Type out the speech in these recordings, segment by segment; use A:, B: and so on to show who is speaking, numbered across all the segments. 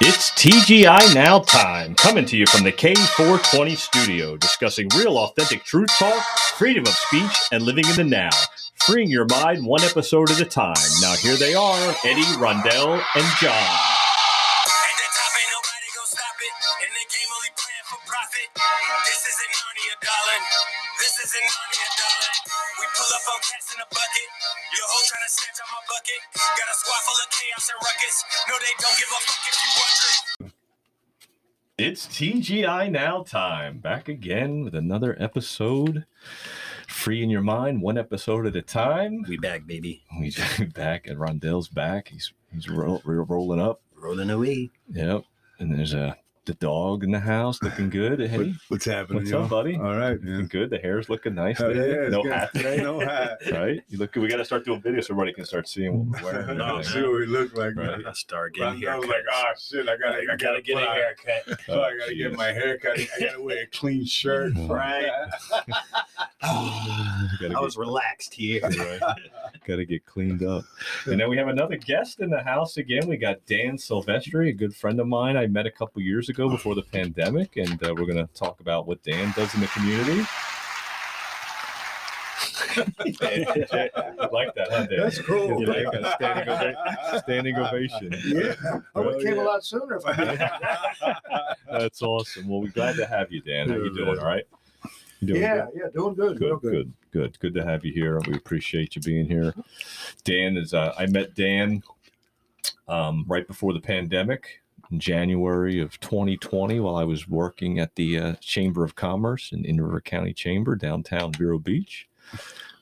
A: It's TGI Now time, coming to you from the K420 studio, discussing real, authentic truth talk, freedom of speech, and living in the now. Freeing your mind one episode at a time. Now, here they are Eddie, Rondell, and John.
B: Your hoe trying to snatch out my bucket. Got a squad full of chaos and ruckus. No, they don't give a fuck if you wonder.
A: It's TGI Now time. Back again with another episode. Free in your mind, one episode at a time.
C: We back, baby.
A: We back, and Rondell's back. He's he's ro- ro- rolling up.
C: Rolling away.
A: Yep. And there's a the dog in the house looking good. Hey,
D: What, what's happening?
A: what's
D: y'all?
A: up, buddy?
D: All right,
A: Looking
D: man.
A: good. The hair's looking nice
D: Hell
A: today.
D: yeah,
A: no hat today.
D: No hat.
A: Right? You look good. We got to start doing videos so everybody can start seeing what we're wearing. and
D: I'll oh,
A: everything.
D: see what we look like.
A: Right.
D: man.
C: I start
D: But
C: getting
D: I was
C: haircuts.
D: like, oh shit, I gotta, I gotta get a haircut. Oh, I gotta get my haircut. I gotta wear a clean shirt.
C: Right.
A: Gotta
C: I was relaxed here.
A: get, got to get cleaned up. And then we have another guest in the house again. We got Dan Silvestri, a good friend of mine I met a couple years ago before the pandemic, and uh, we're going to talk about what Dan does in the community. I like that, huh, Dan?
D: That's cool.
A: You like a standing, ova- standing ovation.
D: Yeah.
E: I would have came
D: yeah.
E: a lot sooner if I did.
A: That's awesome. Well, we're glad to have you, Dan. How you doing? All right. Doing
E: yeah,
A: good?
E: yeah, doing good, real
A: Good,
E: good.
A: good, good, good to have you here. We appreciate you being here. Dan is. Uh, I met Dan um, right before the pandemic in January of 2020 while I was working at the uh, Chamber of Commerce in, in River County Chamber downtown Vero Beach.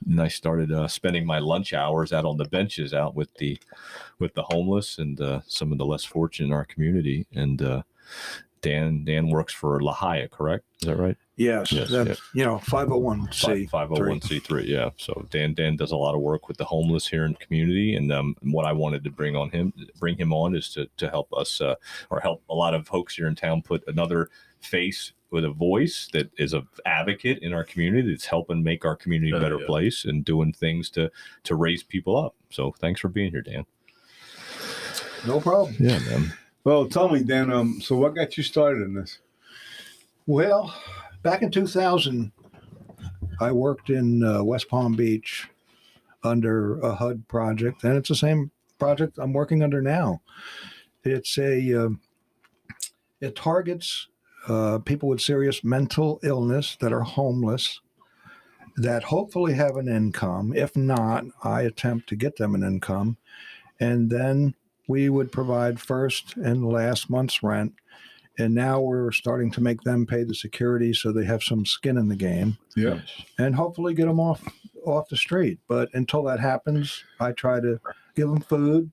A: And I started uh, spending my lunch hours out on the benches, out with the with the homeless and uh, some of the less fortunate in our community. And uh, Dan Dan works for La Haya, correct? Is that right?
E: Yes,
A: Yes,
E: that's you know, five hundred one C.
A: Five hundred one c three. Yeah. So Dan Dan does a lot of work with the homeless here in the community, and um, what I wanted to bring on him, bring him on, is to to help us uh, or help a lot of folks here in town put another face with a voice that is a advocate in our community that's helping make our community a
C: Oh,
A: better
C: yeah.
A: place and doing things to to raise people up. So thanks for being here, Dan.
E: No problem.
A: Yeah, man.
D: Well, tell me, Dan. Um, so what got you started in this?
E: Well, back in two thousand, I worked in uh, West Palm Beach under a HUD project, and it's the same project I'm working under now. It's a um it targets uh, people with serious mental illness that are homeless that hopefully have an income. If not, I attempt to get them an income, and then we would provide first and last month's rent. And now we're starting to make them pay the security so they have some skin in the game
D: Yeah.
E: and hopefully get them off off the street. But until that happens, I try to give them food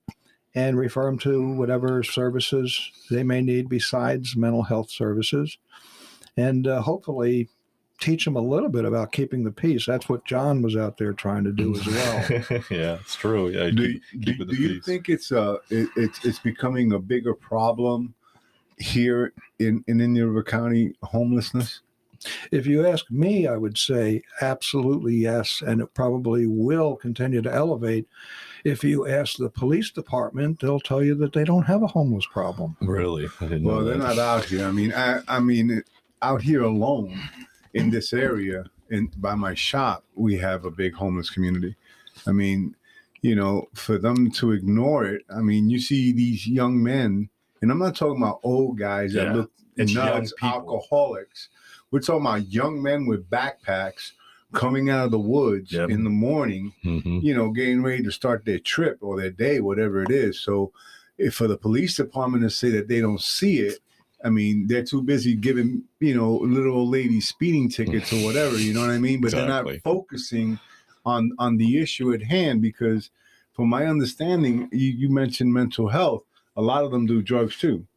E: and refer them to whatever services they may need besides mental health services, and uh, hopefully teach them a little bit about keeping the peace. That's what John was out there trying to do as well.
A: yeah, it's true. Yeah,
D: Do,
A: keep-
D: do,
A: keep
D: do you
A: peace.
D: think it's uh it, it's it's becoming a bigger problem here in in Indian River County homelessness?
E: If you ask me, I would say absolutely yes, and it probably will continue to elevate. If you ask the police department, they'll tell you that they don't have a homeless problem.
A: Really? I didn't
D: Well,
A: know
D: they're not out here. I mean, I I mean, out here alone in this area, and by my shop, we have a big homeless community. I mean, you know, for them to ignore it, I mean, you see these young men, and I'm not talking about old guys that
A: Yeah,
D: look nuts, alcoholics. We're talking about young men with backpacks coming out of the woods
C: Yep.
D: in the morning
A: Mhm.
D: you know, getting ready to start their trip or their day, whatever it is. So, if for the police department to say that they don't see it, I mean, they're too busy giving, you know, little old ladies speeding tickets or whatever. You know what I mean? But they're not focusing on on the issue at hand because, from my understanding, you, you mentioned mental health. A lot of them do drugs too.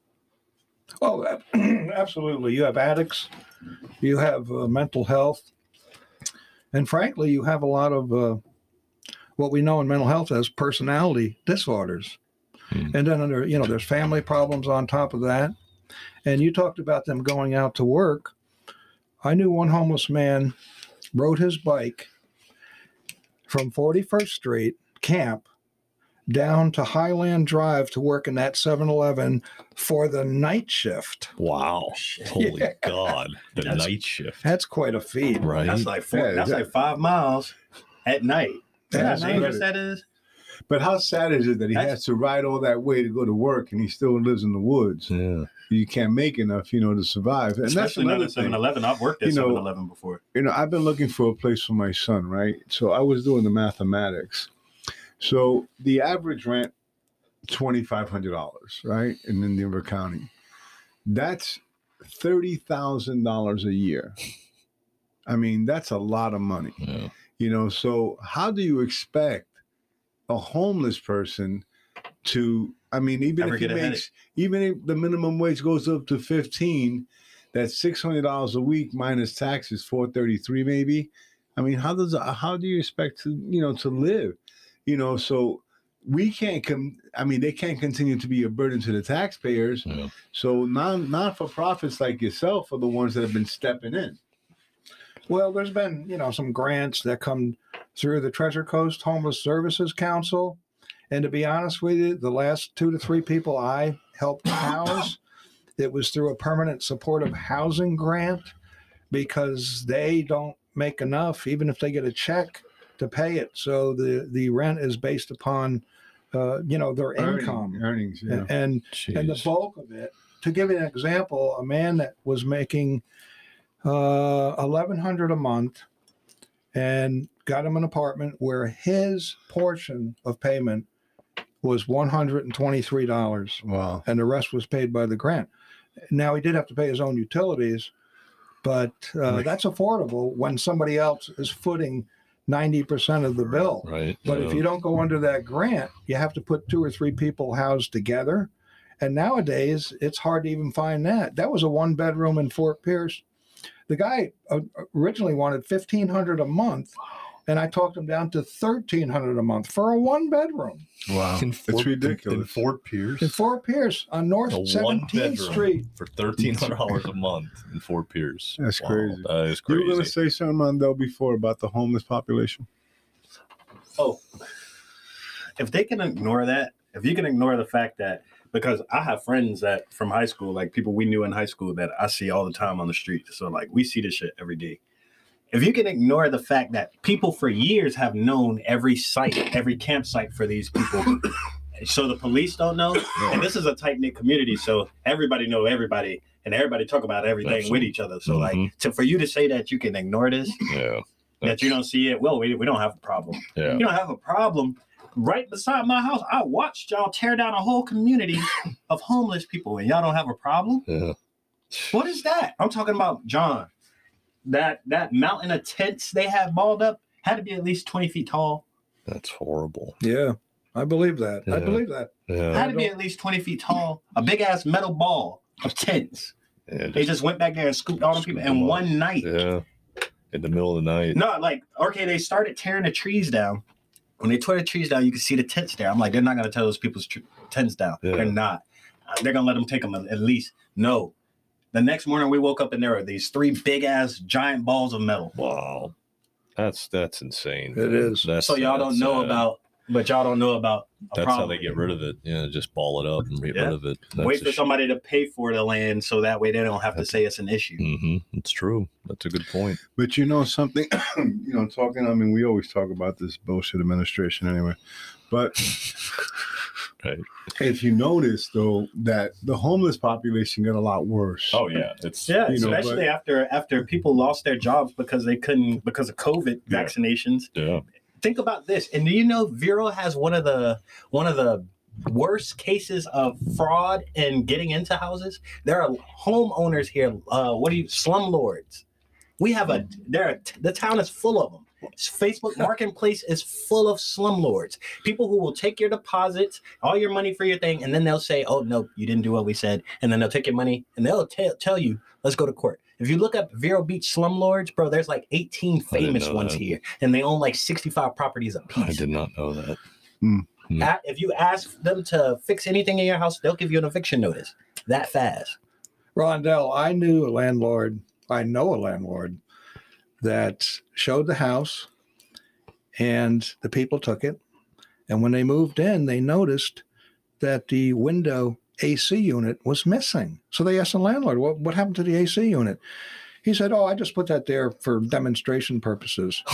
E: Oh, absolutely. You have addicts, you have uh, mental health, and frankly, you have a lot of uh, what we know in mental health as personality disorders.
A: Hmm.
E: And then under, you know, there's family problems on top of that. And you talked about them going out to work. I knew one homeless man rode his bike from 41st Street camp down to Highland Drive to work in that 7 Eleven for the night shift.
A: Wow.
C: Oh,
A: Holy
E: Yeah.
A: God. The
C: That's-
A: night shift.
E: That's quite a feat.
A: Right.
C: That's like four,
D: Yeah,
C: that's
D: that-
C: like five miles at night.
E: Yeah,
C: Yeah, how dangerous that is.
D: But how sad is it that he
C: That's-
D: has to ride all that way to go to work and he still lives in the woods?
A: yeah.
D: You can't make enough, you know, to survive. And that's
C: Especially not
D: another
C: at
D: thing.
C: 7 Eleven. I've worked at
D: You know-
C: 7 Eleven before.
D: you know, I've been looking for a place for my son, right? So I was doing the mathematics. So the average rent, twenty five hundred dollars, right, Indian River County. That's thirty thousand dollars a year. I mean, that's a lot of money,
A: Yeah.
D: you know. So how do you expect a homeless person to? I mean, even
C: Ever
D: if he
C: get ahead
D: makes, even if the minimum wage goes up to fifteen, that's six hundred dollars a week minus taxes, four thirty three maybe. I mean, how does how do you expect to you know to live? You know, so we can't come. I mean, they can't continue to be a burden to the taxpayers.
A: Yeah.
D: So non non for profits like yourself are the ones that have been stepping in.
E: Well, there's been, you know, some grants that come through the Treasure Coast Homeless Services Council. And to be honest with you, the last two to three people I helped house, it was through a permanent supportive housing grant because they don't make enough, even if they get a check to pay it. So the, the rent is based upon, uh, you know, their income.
D: earnings. Yeah.
E: And and the bulk of it to give you an example a man that was making uh 1100 a month and got him an apartment where his portion of payment was $123
D: Wow.
E: and the rest was paid by the grant now he did have to pay his own utilities but uh, that's affordable when somebody else is footing 90% of the bill
A: Right.
E: but if you don't go under that grant, you have to put two or three people housed together. And nowadays, it's hard to even find that. That was a one bedroom in Fort Pierce. The guy uh, originally wanted fifteen hundred a month, and I talked him down to thirteen hundred a month for a one bedroom
D: Wow.
A: In
D: It's
A: Fort-
D: ridiculous.
A: In Fort Pierce.
E: in Fort Pierce on North
A: A one
E: Seventeenth
A: bedroom
E: Street.
A: for thirteen hundred dollars a month in Fort Pierce.
D: That's crazy.
A: That is
D: you were going to say something, Rondell, before about the homeless population?
C: Oh, if they can ignore that, if you can ignore the fact that, because I have friends that from high school, like people we knew in high school that I see all the time on the street. So, like, we see this shit every day. If you can ignore the fact that people for years have known every site, every campsite for these people, so the police don't know, and this is a tight knit community, so everybody know everybody, and everybody talk about everything with each other. So, like,
A: Mhm.
C: to for you to say that you can ignore this,
A: Yeah.
C: that you don't see it, well, we, we don't have a problem.
A: Yeah.
C: You don't have a problem. Right beside my house, I watched y'all tear down a whole community of homeless people, and y'all don't have a problem.
A: Yeah.
C: What is that? I'm talking about John. That that mountain of tents they have balled up had to be at least 20 feet tall.
A: That's horrible.
E: Yeah, I believe that. I believe that.
A: Yeah.
C: Had to be at least 20 feet tall. A big ass metal ball of tents.
A: yeah
C: They just went back there and scooped all
A: the
C: people
A: them
C: in one night.
A: yeah. In the middle of the night.
C: No, like okay, they started tearing the trees down. When they tore the trees down, you can see the tents there. I'm like, they're not gonna tear those people's tr- tents down.
A: Yeah.
C: They're not. Uh, They're gonna let them take them at least. No. The next morning, we woke up and there were these three big ass giant balls of metal.
A: Wow. That's that's insane.
E: It is.
A: That's
C: So y'all don't know
A: uh,
C: about, but y'all don't know about. a
A: That's how they get rid of it. Yeah, just ball it up and get
C: Yeah.
A: rid of it. That's
C: Wait for somebody to pay for the land so that way they don't have to say it's an issue.
A: hmm It's true. That's a good point.
D: But you know something, you know, talking. I mean, we always talk about this bullshit administration anyway. But
A: Right.
D: if you notice, though, that the homeless population got a lot worse.
A: Oh yeah, it's
C: Yeah,
D: You know,
C: especially
D: but-
C: after after people lost their jobs because they couldn't because of COVID
A: Yeah.
C: vaccinations.
A: yeah.
C: Think about this and do you know vero has one of the one of the worst cases of fraud in getting into houses? There are homeowners here uh what do you slumlords. We have a there the town is full of them facebook marketplace is full of slumlords. People who will take your deposits all your money for your thing and then they'll say oh no you didn't do what we said and then they'll take your money and they'll tell tell you let's go to court if you look up Vero Beach slumlords, bro, there's like 18 famous ones
A: that.
C: here, and they own like 65 properties apiece.
A: I did not know that. Hmm. Hmm.
C: A- If you ask them to fix anything in your house, they'll give you an eviction notice that fast.
E: Rondell, I knew a landlord, I know a landlord that showed the house and the people took it And when they moved in, they noticed that the window AC unit was missing. So they asked the landlord, what, what happened to the AC unit? He said, Oh, I just put that there for demonstration purposes.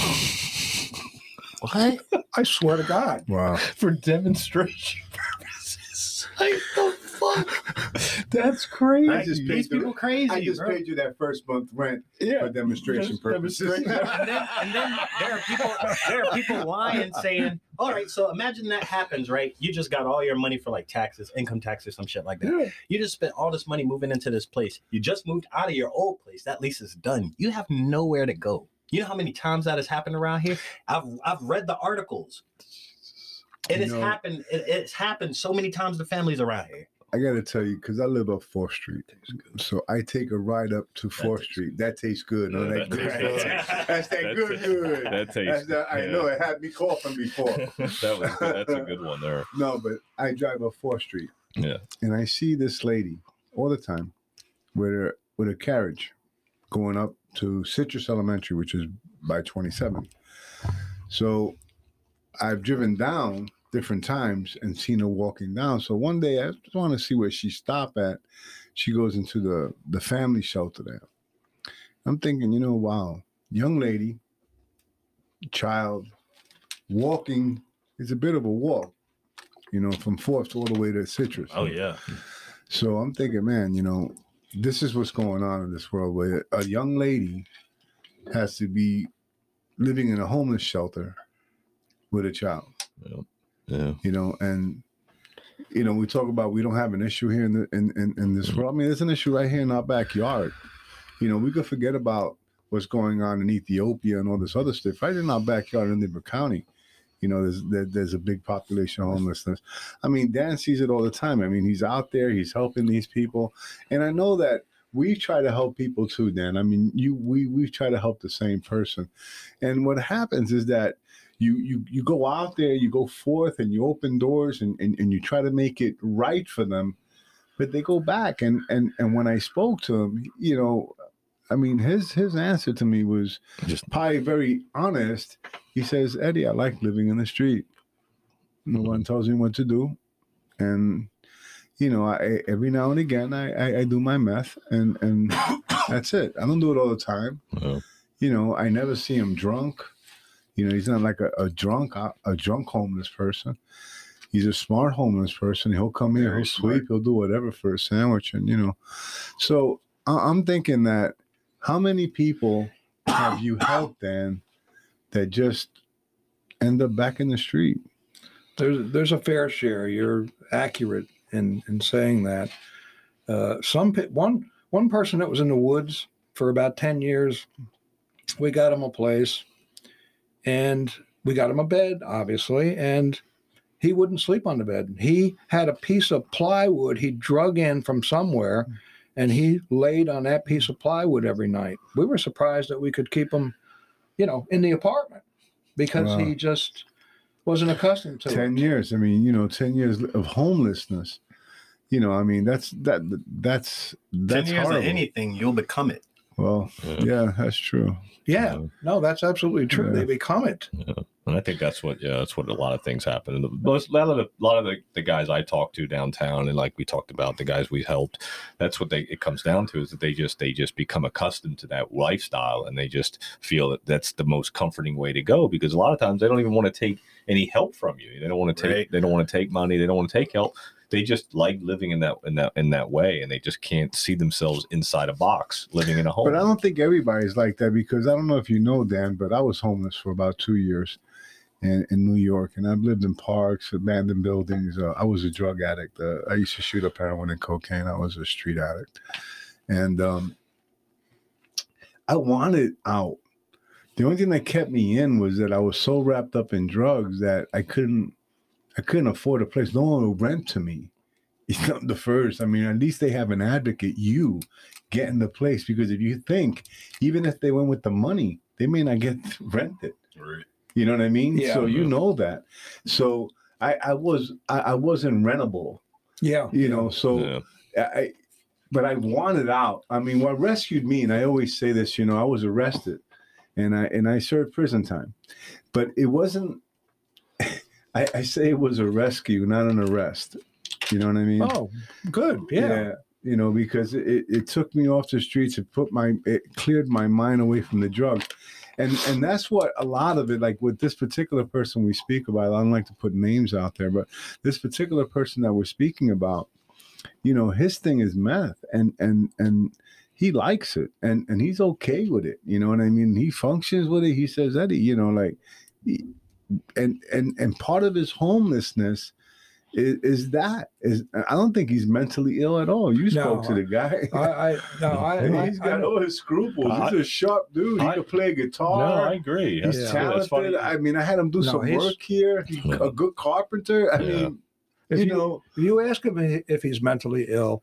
C: What?
E: I swear to God.
D: Wow.
A: For demonstration purposes. Like the fuck? That's crazy.
D: I just
C: These
D: paid the-
C: people crazy.
D: I just
C: bro.
D: paid you that first month rent
A: yeah.
D: for demonstration
A: Just
D: purposes.
A: demonstration.
C: and then, and then there are people there are people lying saying all right so imagine that happens right you just got all your money for like taxes income tax or some shit like that
A: Yeah.
C: you just spent all this money moving into this place you just moved out of your old place that lease is done you have nowhere to go you know how many times that has happened around here i've i've read the articles it
D: You
C: has
D: know-
C: happened it, it's happened so many times to families around here
D: I gotta tell you, because I live up Fourth Street, so I take a ride up to Fourth Street. That tastes good. No, that
A: that
D: good.
C: good.
D: That's that
A: That
D: good,
A: tastes-
D: good.
A: That tastes.
D: that, I
A: yeah.
D: know it had me coughing before.
A: that was that's a good one there.
D: No, but I drive up Fourth Street.
A: Yeah.
D: And I see this lady all the time with her with a carriage going up to Citrus Elementary, which is by 27. So I've driven down different times and seen her walking down. So one day I just want to see where she stopped at. She goes into the the family shelter there. I'm thinking, you know, wow, young lady, child, walking is a bit of a walk, you know, from Fourth all the way to Citrus.
C: oh yeah
D: So I'm thinking, man, you know, this is what's going on in this world where a young lady has to be living in a homeless shelter with a child,
A: Yeah.
D: you know, and you know, we talk about we don't have an issue here in the in, in, in this world. I mean, there's an issue right here in our backyard. You know, we could forget about what's going on in Ethiopia and all this other stuff. Right in our backyard Indian River County, you know, there's there, there's a big population of homelessness. I mean, Dan sees it all the time. I mean, he's out there, he's helping these people, and I know that we try to help people too, Dan. I mean, you we we try to help the same person, and what happens is that you you you go out there, you go forth, and you open doors, and and, and you try to make it right for them, but they go back, and and and when I spoke to him, you know. I mean, his his answer to me was
A: Just
D: probably very honest. He says, Eddie, I like living in the street. No one tells me what to do. And, you know, I every now and again I, I, I do my meth and, and that's it. I don't do it all the time. You know, I never see him drunk. You know, he's not like a, a drunk a drunk homeless person. He's a smart homeless person. He'll come here,
C: Very
D: he'll sweep, he'll do whatever for a sandwich, and you know. So I- I'm thinking that how many people have you helped, then that just end up back in the street?
E: There's there's a fair share. You're accurate in in saying that. Uh, some one one person that was in the woods for about ten years, we got him a place, and we got him a bed, obviously, and he wouldn't sleep on the bed. He had a piece of plywood he drug in from somewhere, and he laid on that piece of plywood every night. We were surprised that we could keep him, you know, in the apartment because
D: Wow.
E: he just wasn't accustomed to it.
D: 10 years. I mean, you know, 10 years of homelessness. You know, I mean, that's that that's that's
C: 10 years
D: horrible.
C: of anything you'll become it
D: well,
A: Yeah.
D: yeah, that's true.
E: Yeah,
A: Yeah.
E: no, that's absolutely true.
D: Yeah.
E: They become it.
A: And I think that's what, yeah, that's what a lot of things happen. And the, most, a lot of the, a lot of the, the guys I talk to downtown, and like we talked about, the guys we helped, that's what they it comes down to is that they just they just become accustomed to that lifestyle, and they just feel that that's the most comforting way to go because a lot of times they don't even want to take any help from you. They don't want to take
C: Right.
A: they don't want to take money. They don't want to take help. They just like living in that in that in that way, and they just can't see themselves inside a box living in a home.
D: But I don't think everybody's like that because I don't know if you know, Dan, but I was homeless for about two years in, in New York, and I've lived in parks, abandoned buildings. Uh, I was a drug addict. Uh, I used to shoot up heroin and cocaine. I was a street addict, and um, I wanted out. The only thing that kept me in was that I was so wrapped up in drugs that I couldn't, I couldn't afford a place. No one would rent to me. It's not the first. I mean, at least they have an advocate. You get in the place because if you think, even if they went with the money, they may not get rented.
C: right
D: You know what I mean?
E: Yeah.
D: so you know that. So I, I was I, I wasn't rentable.
E: Yeah.
D: You know, so
A: Yeah.
D: I but I wanted out. I mean, what rescued me, and I always say this, you know, I was arrested and I and I served prison time. But it wasn't I, I say it was a rescue, not an arrest. You know what I mean?
E: Oh, good. Yeah.
D: you know, because it, it took me off the streets. It put my it cleared my mind away from the drugs, and and that's what a lot of it. Like with this particular person we speak about, I don't like to put names out there, but this particular person that we're speaking about, you know, his thing is meth, and and and he likes it, and and he's okay with it. You know what I mean? He functions with it. He says Eddie, you know, like, he- and and and part of his homelessness is, is that is I don't think he's mentally ill at all. You spoke
E: No,
D: to the guy.
E: I, I no, I, I,
D: he's got
E: I-
D: all his scruples.
A: I-
D: he's a sharp dude. He
A: I-
D: can play guitar.
A: No,
D: guitar.
A: I agree.
D: he's
A: That's,
E: Yeah.
A: that's funny.
D: talented. I mean, I had him do
E: No,
D: some
E: he's-
D: work here. He's a good carpenter. I
A: Yeah.
D: mean,
E: if
D: you
E: you,
D: know,
E: if you ask him if he's mentally ill,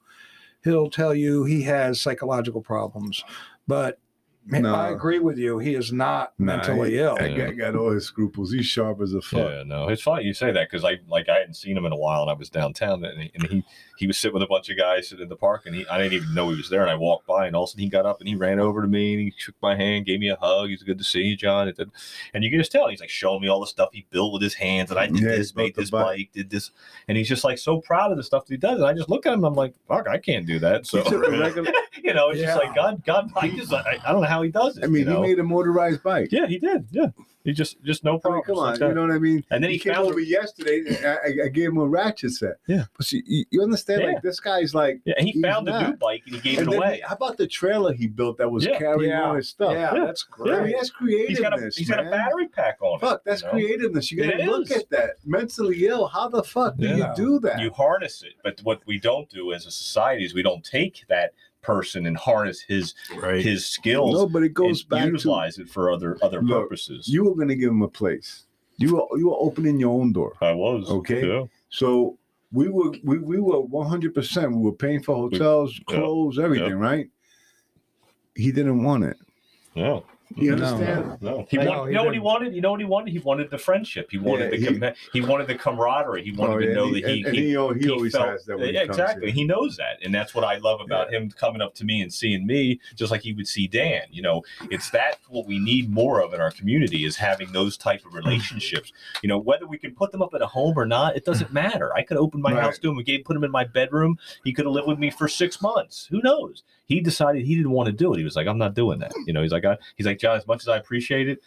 E: he'll tell you he has psychological problems. But man,
D: No.
E: I agree with you. He is not
D: nah,
E: mentally
D: he-
E: ill.
D: That guy got all his scruples. He's sharp as a fuck.
A: Yeah, no, it's funny you say that because I like I hadn't seen him in a while, and I was downtown, and he, and he he was sitting with a bunch of guys sitting in the park, and he I didn't even know he was there, and I walked by, and all of a sudden he got up and he ran over to me and he shook my hand, gave me a hug. He's good to see you, John. And, and you can just tell he's like showing me all the stuff he built with his hands, and I did
D: Yeah,
A: this, made this
D: bike.
A: bike, did this, and he's just like so proud of the stuff that he does. And I just look at him, and I'm like, fuck, I can't do that. So
D: He took a regular-
A: you know, it's just like God, God, I just I, I don't know how he does it.
D: I mean,
A: you know?
D: he made a motorized bike.
A: yeah, he did, yeah. He just just no
D: I mean,
A: problem.
D: come on, you know what I mean?
A: And then he
D: came
A: found
D: over yesterday. I, I- I gave him a ratchet set.
A: Yeah.
D: but see, you, you understand?
A: Yeah.
D: Like this guy's like.
A: Yeah, he
D: He's
A: found a new bike and he gave
D: and
A: it
D: then
A: away.
D: How about the trailer he built that was
A: Yeah.
D: carrying
E: Yeah.
D: all his stuff?
E: Yeah,
A: Yeah.
E: that's
D: I mean, that's creativeness.
A: He's got a he's got a battery pack on it.
D: Fuck, that's
A: you know?
D: creativeness. You gotta look at that. Mentally ill. How the fuck do you do that?
A: You harness it, but what we don't do as a society is we don't take that person and harness his
C: Right.
A: his skills
D: no, but it goes
A: and
D: back to
A: utilize it for other other
D: Look,
A: purposes.
D: you were gonna give him a place. You were you were opening your own door.
A: I was
D: Okay.
A: Yeah.
D: So we were we, we were one hundred percent. We were paying for hotels,
A: Yeah.
D: clothes, everything, right? He didn't want it.
A: No.
D: You
E: No.
D: understand?
A: No, he
E: No,
A: wanted, you know what he wanted. You know what he wanted. He wanted the friendship. He wanted
D: Yeah,
A: the com- he, wanted the camaraderie. He wanted
D: Oh,
A: to
D: yeah,
A: know
D: and
A: that he,
D: and, and
A: he,
D: he, he
A: he
D: always
A: felt-
D: has that. When he
A: yeah,
D: comes
A: exactly. He knows that, and that's what I love about him coming up to me and seeing me, just like he would see Dan. You know, it's that what we need more of in our community is having those type of relationships. You know, whether we can put them up at a home or not, it doesn't matter. I could open my
D: Right.
A: house to him. We gave put him in my bedroom. He could have lived with me for six months. Who knows? He decided he didn't want to do it. He was like, I'm not doing that. You know, he's like, I, he's like, John, as much as I appreciate it,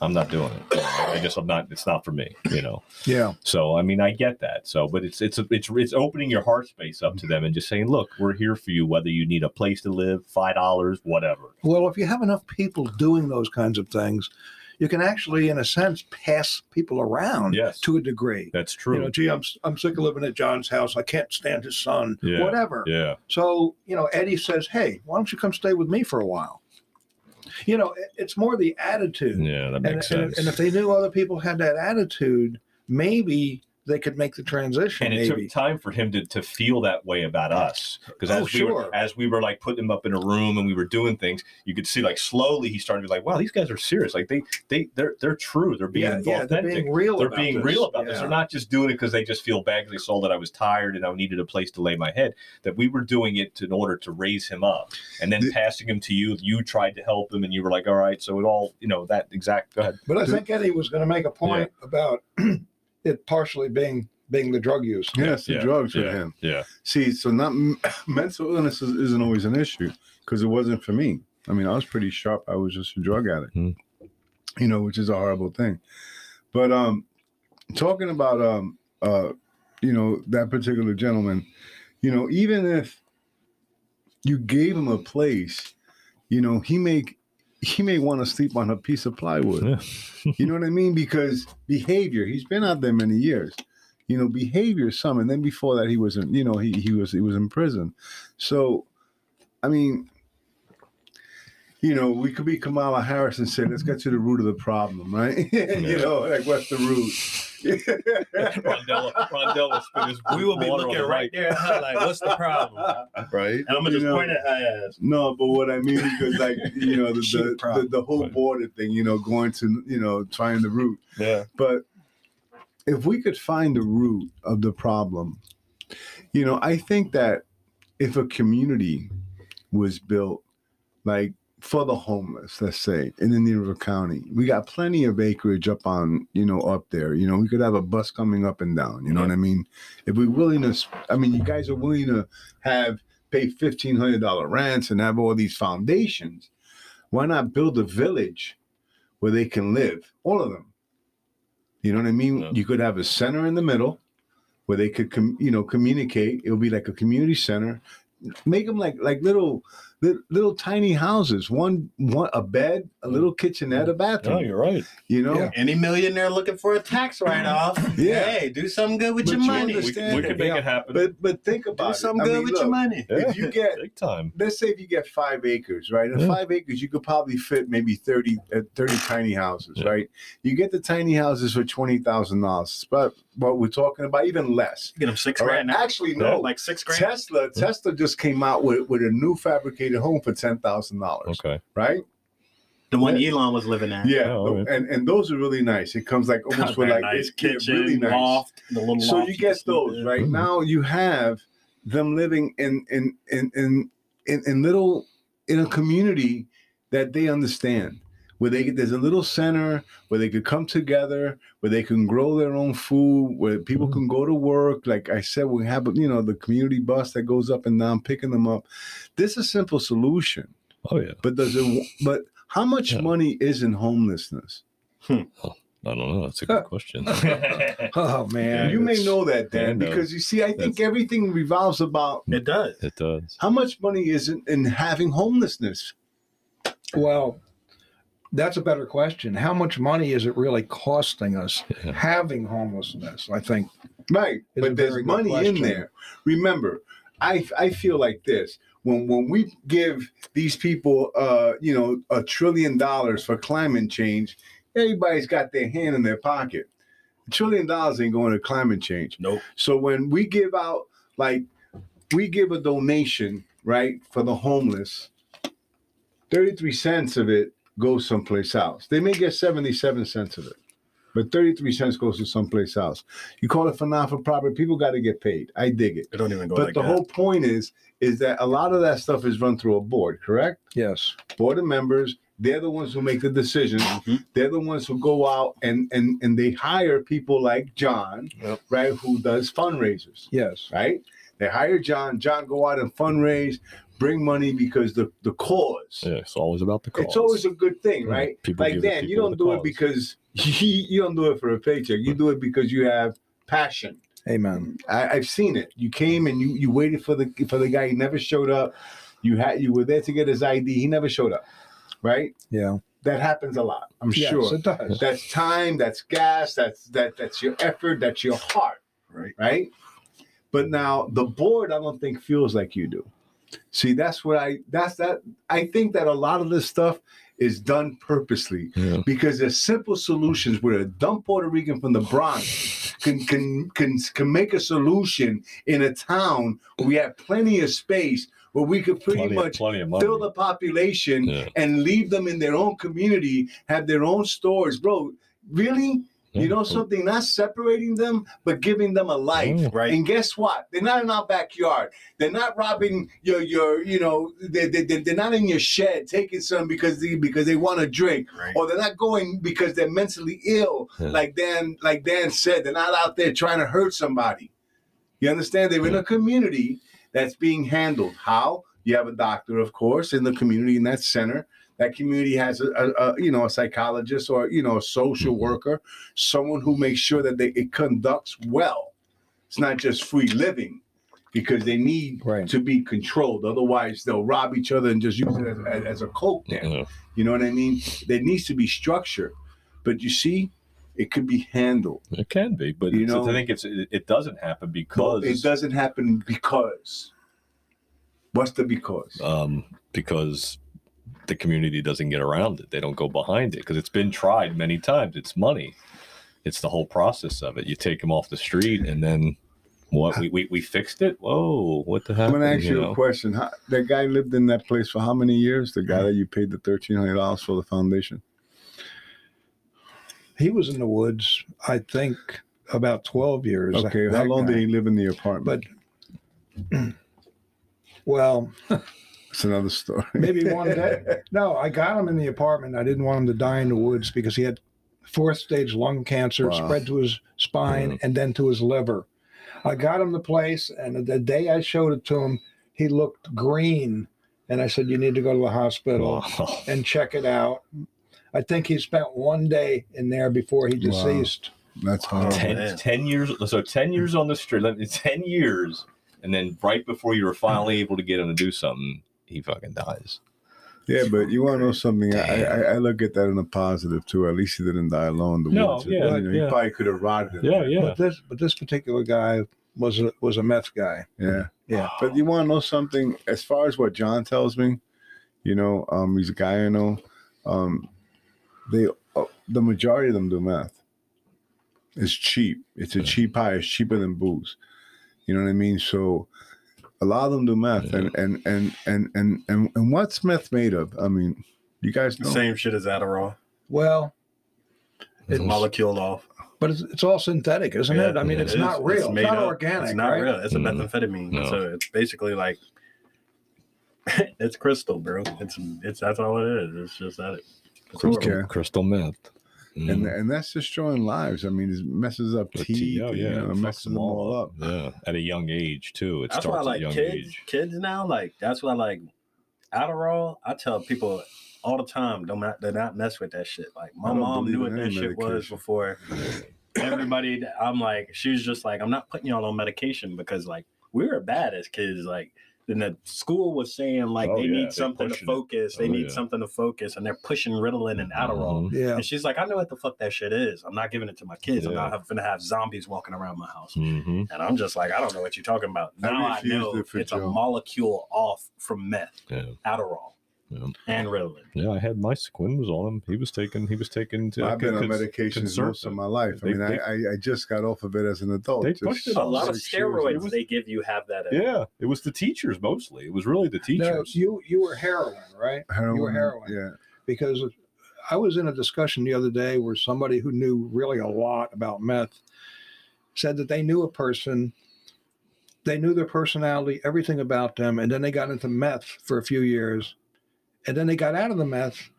A: I'm not doing it. I just, I'm not. It's not for me. You know.
E: Yeah.
A: So I mean, I get that. So, but it's it's it's it's opening your heart space up to them and just saying, look, we're here for you, whether you need a place to live, five dollars, whatever.
E: Well, if you have enough people doing those kinds of things, you can actually, in a sense, pass people around
A: Yes.
E: to a degree.
A: That's true.
E: You know, gee, I'm, I'm sick of living at John's house. I can't stand his son.
A: Yeah.
E: Whatever.
A: yeah,
E: So, you know, Eddie says, hey, why don't you come stay with me for a while? You know, it's more the attitude.
A: yeah, that makes
E: and,
A: sense.
E: and if they knew other people had that attitude, maybe they could make the transition.
A: and it
E: maybe.
A: took time for him to, to feel that way about us because as
E: Oh,
A: we
E: sure.
A: were as we were like putting him up in a room and we were doing things you could see like slowly he started to be like wow these guys are serious like they they they're they're true they're being
E: yeah, yeah, they're being real.
A: they're
E: about
A: being
E: this.
A: real about this. They're not just doing it because they just feel bad because they saw that I was tired and I needed a place to lay my head. That we were doing it to, in order to raise him up, and then
D: The-
A: passing him to you. You tried to help him, and you were like, "All right." So it all, you know, that exact. Go ahead.
E: But I think Eddie was going to make a point about it partially being being the drug use.
D: Yeah, it's the
A: Yeah,
D: drugs with
A: yeah,
D: him.
A: Yeah,
D: See, so not mental illness is, isn't always an issue because it wasn't for me. I mean, I was pretty sharp. I was just a drug addict,
A: Hmm.
D: you know, which is a horrible thing. But um, talking about um, uh, you know, that particular gentleman, you know, even if you gave him a place, you know, he may he may want to sleep on a piece of plywood.
A: Yeah.
D: you know what I mean? Because behavior, he's been out there many years. You know, behavior some, and then before that he was in, you know, he he was he was in prison. So I mean, you know, we could be Kamala Harris and say, let's get to the root of the problem, right? you know, like what's the root?
A: Rondell, Rondell will spit his
C: We will be looking
A: the
C: right there at her like, what's the problem?
D: right?
C: And I'm gonna
D: You
C: just
D: know?
C: point at her ass.
D: No, but what I mean is like, you know, the the, the, the whole
A: Right.
D: border thing, you know, going to, you know, trying the root.
A: Yeah,
D: But if we could find the root of the problem, you know, I think that if a community was built, like for the homeless, let's say in Indian River County, we got plenty of acreage up on, you know, up there. You know, we could have a bus coming up and down. You know what I mean? If we're willing to, I mean, you guys are willing to have pay fifteen hundred dollar rents and have all these foundations. Why not build a village where they can live, all of them? You know what I mean?
A: Yeah.
D: You could have a center in the middle where they could, com- you know, communicate. It'll be like a community center. Make them like like little, little, little tiny houses. One, one, a bed, a little kitchenette, a
A: No,
D: bathroom.
A: you're right.
D: you know,
E: Yeah.
C: Any millionaire looking for a tax write-off?
D: Yeah.
C: Hey, do something good with
D: But
C: your
D: you
C: money.
A: We,
D: understand-
A: we could make
E: Yeah.
A: it happen.
D: but but think
C: Do
D: about it.
C: something
D: I
C: good
D: mean,
C: with
D: look,
C: your money.
D: if you get
A: big time.
D: let's say if you get five acres, right? In
A: Yeah.
D: five acres, you could probably fit maybe 30, uh, 30 tiny houses,
A: Yeah.
D: right? You get the tiny houses for twenty thousand dollars, but what we're talking about, even less.
C: You Get them six
D: All right?
C: grand now.
D: Actually, no.
C: like six grand.
D: Tesla, Tesla just came out with, with a new fabricated home for ten thousand dollars,
A: Okay.
D: right?
C: The one Elon was living at.
D: Yeah,
A: Oh, all right.
D: and and those are really nice. It comes like almost with like
C: nice
D: it- yeah,
C: kitchen,
D: really nice.
C: loft, the little
D: So
C: loft
D: you get those
C: in.
D: right
A: Mhm.
D: now. You have them living in in in in in, in little in a community that they understand. Where they there's a little center where they could come together, where they can grow their own food, where people
A: Mhm.
D: can go to work. Like I said, we have you know the community bus that goes up and down picking them up. This is a simple solution,
A: Oh yeah.
D: but does it? But how much
A: Yeah.
D: money is in homelessness?
A: I don't know. That's a good question.
E: Oh man,
D: you may know that, Dan,
A: Dan knows.
D: because you see, I think
A: That's-
D: everything revolves about
C: it does.
A: it does.
D: how much money is in, in having homelessness.
E: Well, that's a better question. How much money is it really costing us
A: Yeah.
E: having homelessness? I think
D: Right, but there's
E: very good
D: money in there. Remember, I I feel like this when when we give these people uh you know a trillion dollars for climate change, everybody's got their hand in their pocket. A trillion dollars ain't going to climate change.
C: Nope.
D: So when we give out like we give a donation, right, for the homeless, 33 cents of it goes someplace else. They may get 77 cents of it. But 33 cents goes to someplace else. You call it for non-for-profit, people got to get paid. I dig it.
C: It don't even go
D: But
C: like
D: the
C: that.
D: whole point is is that a lot of that stuff is run through a board, correct?
E: yes.
D: Board of members, they're the ones who make the decisions.
C: Mhm.
D: They're the ones who go out and and and they hire people like John,
C: Yep.
D: right, who does fundraisers
E: Yes.
D: right? They hire John. John go out and fundraise, bring money because the the cause.
A: Yeah, it's always about the cause.
D: It's always a good thing,
A: Yeah,
D: right?
A: people
D: like
A: give the
D: Dan, you don't
A: the
D: do it
A: cause.
D: because you, you don't do it for a paycheck. You do it because you have passion.
E: Amen.
D: I, I've seen it. You came and you you waited for the for the guy. He never showed up. You had you were there to get his ID. He never showed up. Right?
E: Yeah.
D: That happens a lot. I'm
E: yes,
D: sure.
E: it does.
D: That's time. That's gas. That's that. That's your effort. That's your heart
C: right.
D: right? But now the board, I don't think feels like you do. See, that's what I that's that I think that a lot of this stuff is done purposely
A: Yeah.
D: because there's simple solutions where a dumb Puerto Rican from the Bronx can can can can make a solution in a town where we have plenty of space where we could pretty
A: Plenty,
D: much
A: plenty
D: fill the population
A: Yeah.
D: and leave them in their own community, have their own stores, bro. Really? You know something? Not separating them, but giving them a life.
A: Yeah.
C: Right.
D: And guess what? They're not in our backyard. They're not robbing your your you know they they they- they're not in your shed taking some because they because they want to drink
C: Right.
D: or they're not going because they're mentally ill.
A: Yeah.
D: Like Dan like Dan said, they're not out there trying to hurt somebody. You understand? They're in a community that's being handled. How? You have a doctor, of course, in the community in that center. That community has a, a, a you know a psychologist or you know a social worker, someone who makes sure that they, it conducts well. It's not just free living because they need
E: Right.
D: to be controlled. Otherwise, they'll rob each other and just use it as, as, as a coke den.
A: Yeah.
D: You know what I mean? There needs to be structure, but you see, it could be handled.
A: It can be, but
D: You know-
A: I think it's it, it doesn't happen
D: But
A: because
D: it doesn't happen because. What's the because?
A: um, because the community doesn't get around it. They don't go behind it because it's been tried many times. It's money. It's the whole process of it. You take them off the street and then what? We, we, we fixed it? Whoa, what the heck?
D: I'm gonna ask you,
A: know?
D: a question. How, that guy lived in that place for how many years? The guy that you paid the thirteen hundred dollars for the foundation.
E: He was in the woods, I think, about 12 years.
D: Okay, how long
E: guy.
D: did he live in the apartment?
E: But, well,
D: It's another story.
E: Maybe one day. No, I got him in the apartment. I didn't want him to die in the woods because he had fourth stage lung cancer
D: Wow.
E: spread to his spine mm. and then to his liver. I got him the place, and the day I showed it to him, he looked green. And I said, You need to go to the hospital
A: Wow.
E: and check it out. I think he spent one day in there before he
D: Wow.
E: deceased.
D: That's horrible.
A: Ten, years so 10 years on the street 10 years and then right before you were finally able to get him to do something he fucking dies
D: Yeah, but you want to know something? I, I I look at that in a positive too. At least he didn't die alone. The
A: No,
D: woods.
A: yeah,
D: you know,
A: yeah.
D: He probably could have rotted. Yeah, yeah.
E: But this but this particular guy was a, was a meth guy.
D: yeah.
E: Yeah.
D: But you want to know something? As far as what John tells me, you know, um, he's a guy I know. Um, they uh, the majority of them do meth. It's cheap. It's a cheap high. It's cheaper than booze. You know what I mean? So a lot of them do meth,
A: Yeah.
D: and, and and and and and and what's meth made of? I mean, you guys know.
C: Same shit as Adderall.
E: Well,
C: It's
A: Mhm.
C: molecule off.
E: but it's, it's all synthetic, isn't
C: Yeah,
E: it? I mean,
A: yeah,
E: it's
C: It
E: not
C: is.
E: real. It's,
C: made
E: not
C: up.
E: organic.
C: It's not
E: right?
C: real. It's a
A: Mm.
C: methamphetamine.
A: No.
C: So it's basically like it's crystal, bro. It's it's that's all it is. It's just that. It's
A: crystal, crystal meth
D: and
A: Mhm.
D: and that's destroying lives. I mean, it messes up
A: The
D: teeth.
A: tea- oh,
D: you
A: yeah,
D: know,
A: it
D: it
A: fucks
D: messes them all up.
A: yeah at a young age too it
C: That's why I
A: starts at a young
C: kids.
A: age
C: Kids now, like that's why I like Adderall. I tell people all the time, don't not, do not mess with that shit. Like my mom knew what that
D: any
C: shit was before everybody. I'm like, she was just like, I'm not putting y'all on medication because like we were bad as kids. Like then the school was saying like
A: Oh,
C: they
A: yeah,
C: need
A: they're
C: something to
A: pushing it.
C: focus. They
A: Oh,
C: need
A: yeah.
C: something to focus, and they're pushing Ritalin and Adderall.
A: Mhm.
E: Yeah.
C: And she's like, I know what the fuck that shit is. I'm not giving it to my kids. I'm not going to have zombies walking around my house.
A: Mhm.
C: And I'm just like, I don't know what you're talking about. Now I,
D: refused
C: know
D: it
C: it's a molecule off from meth,
A: yeah
C: Adderall,
A: Yeah.
C: and Ritalin.
A: yeah i had my Quinn was on him he was taken. he was taken. to
D: I've been on
A: cons-
D: medications
A: concert-
D: most of my life. I
A: They-
D: mean, I, I I just got off of it as an adult.
A: They
D: just
A: pushed it
C: A lot of steroids
D: ago.
C: they give you have that. In.
A: yeah it was the teachers mostly it was really the
E: No,
A: teachers
E: you you were heroin, right?
D: Heroin,
E: You were heroin.
D: Yeah.
E: Because I was in a discussion the other day where somebody who knew really a lot about meth said that they knew a person, they knew their personality, everything about them, and then they got into meth for a few years, and then they got out of the meth,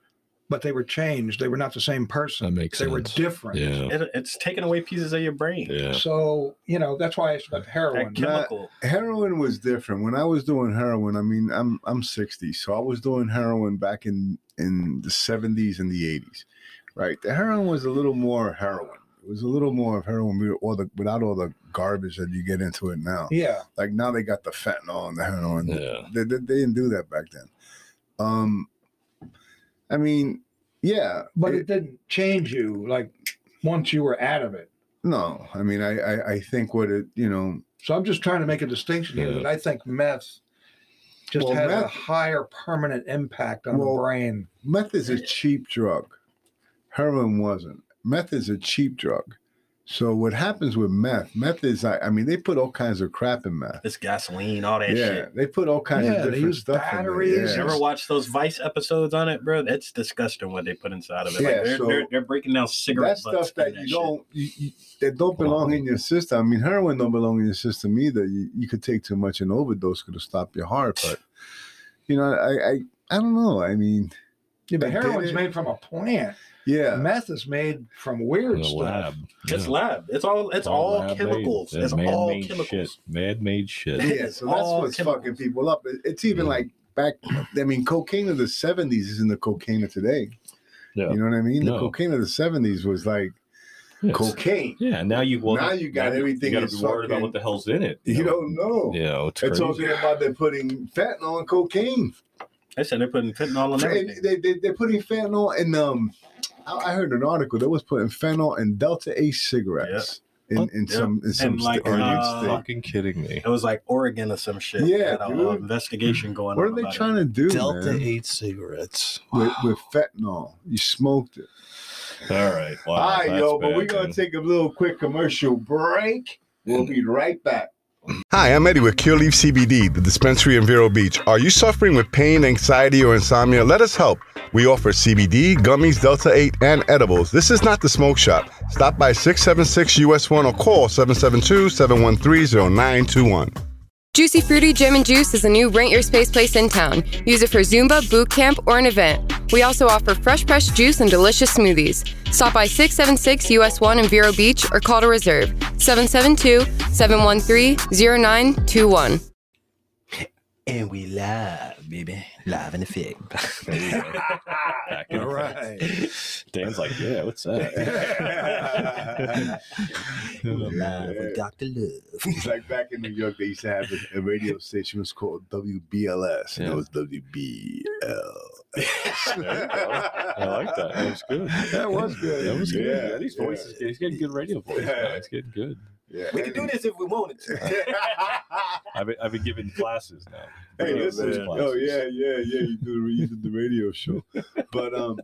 E: but they were changed. They were not the same person.
A: That makes
E: they were different.
A: yeah
C: It, it's taking away pieces of your brain.
A: yeah
E: So you know that's why I said heroin.
C: That chemical.
D: Heroin was different. When I was doing heroin, I mean, I'm I'm 60, so I was doing heroin back in in the 70s and the 80s, right? The heroin was a little more heroin. It was a little more of heroin with all the without all the garbage that you get into it now.
E: Yeah,
D: Like now they got the fentanyl and the heroin.
A: Yeah.
D: They, they, they didn't do that back then. Um, I mean, yeah,
E: but
D: it-
E: it didn't change you like once you were out of it.
D: no. I mean, I, I I think what it you know
E: So I'm just trying to make a distinction here
A: Yeah.
E: that I think meth just
D: Well,
E: has a higher permanent impact on
D: Well,
E: the brain.
D: Meth is a cheap drug. Heroin wasn't. Meth is a cheap drug. So what happens with meth? Meth is, I, I mean, they put all kinds of crap in meth.
C: It's gasoline, all that
D: yeah,
C: shit.
D: they put all kinds
E: Yeah,
D: of
E: they
D: different
E: use
D: stuff
E: batteries
D: in
C: You
D: there.
C: ever
D: Yeah.
C: watch those Vice episodes on it, bro? It's disgusting what they put inside of it.
D: Yeah,
C: like they're,
D: so-
C: they're, they're breaking down cigarette
D: That
C: butts
D: stuff
C: in
D: that you
C: shit.
D: don't, you, you, that don't belong in your system. I mean, heroin don't belong in your system either. You, you could take too much and overdose could have stopped your heart. But you know, I, I, I don't know. I mean,
E: Yeah, but heroin's made from a plant.
D: Yeah,
E: Meth is made from weird stuff.
A: lab
C: It's
A: yeah.
C: lab. It's all. It's all,
A: lab-made.
C: chemicals.
A: Yeah,
C: It's all chemicals.
A: shit man-made shit
D: yeah. So that's
C: all
D: what's
C: chemicals.
D: fucking people up. It's even
A: Yeah.
D: like back. I mean, cocaine of the seventies isn't the cocaine of today.
A: Yeah.
D: You know what I mean? The cocaine of the seventies was like
A: Yeah, it's-
D: cocaine.
A: yeah now you well,
D: Now you got
A: now
D: everything
A: you got to be worried about what the hell's in it
D: You
A: know?
D: don't know.
A: you know it's
D: They're
A: crazy.
D: talking about they're putting fentanyl in cocaine.
C: They said they're putting fentanyl in
D: And
C: everything.
D: they, they, they're putting fentanyl in um. I I heard an article that was putting fentanyl in Delta Eight cigarettes in, in
C: Yeah.
D: some in some
C: And like,
D: sta-
A: Are you
C: uh,
D: state.
A: fucking kidding me?
C: It was like Oregon or some shit.
D: Yeah,
C: They had a, uh, investigation going
D: What
C: on.
D: are they trying
C: it.
D: to do,
A: Delta
D: man?
A: Eight cigarettes.
D: With, with fentanyl, you smoked it.
A: All right. Wow,
D: All right,
A: that's
D: yo, but we're gonna
A: man.
D: take a little quick commercial break. We'll be right back.
F: Hi, I'm Eddie with Cure Leaf CBD, the dispensary in Vero Beach. Are you suffering with pain, anxiety, or insomnia? Let us help. We offer CBD, gummies, Delta 8, and edibles. This is not the smoke shop. Stop by 676 US 1 or call 772 713 0921.
G: Juicy Fruity Gym and Juice is a new rent your space place in town. Use it for Zumba, boot camp, or an event. We also offer fresh pressed juice and delicious smoothies. Stop by 676 US 1 in Vero Beach or call to reserve 772 713 0921.
C: And we live, baby. Live in effect.
A: Back in
D: All
A: Dan's like, yeah, what's that?
C: live with Dr. Love.
D: It's like back in New York, they used to have a, a radio station. It was called WBLS. And
A: Yeah.
D: it was WBL.
A: I like that. That was good.
D: That was good.
A: That was good.
D: Yeah,
A: Yeah, these voices, he's getting good radio voice.
D: Yeah.
A: Now. He's getting good.
D: Yeah.
C: We can do this if we wanted to.
A: I've been, I've been giving classes now.
D: Hey,
A: Yeah,
D: listen.
A: those
D: Oh yeah, yeah, yeah. You do you did the radio show, but um,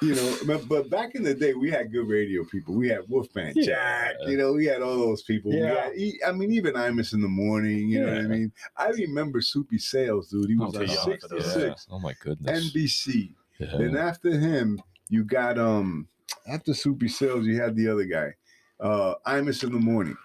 D: you know, but, but back in the day, we had good radio people. We had Wolfman
A: Yeah.
D: Jack. You know, we had all those people. We
C: Yeah.
D: had, I mean, even Imus in the morning. You know what I mean? I remember Soupy Sales, dude. He was
A: Oh,
D: on
A: yeah.
D: six to
A: Yeah.
D: six,
A: Oh my goodness.
D: NBC.
A: Yeah.
D: Then after him, you got um after Soupy Sales, you had the other guy, uh Imus in the morning.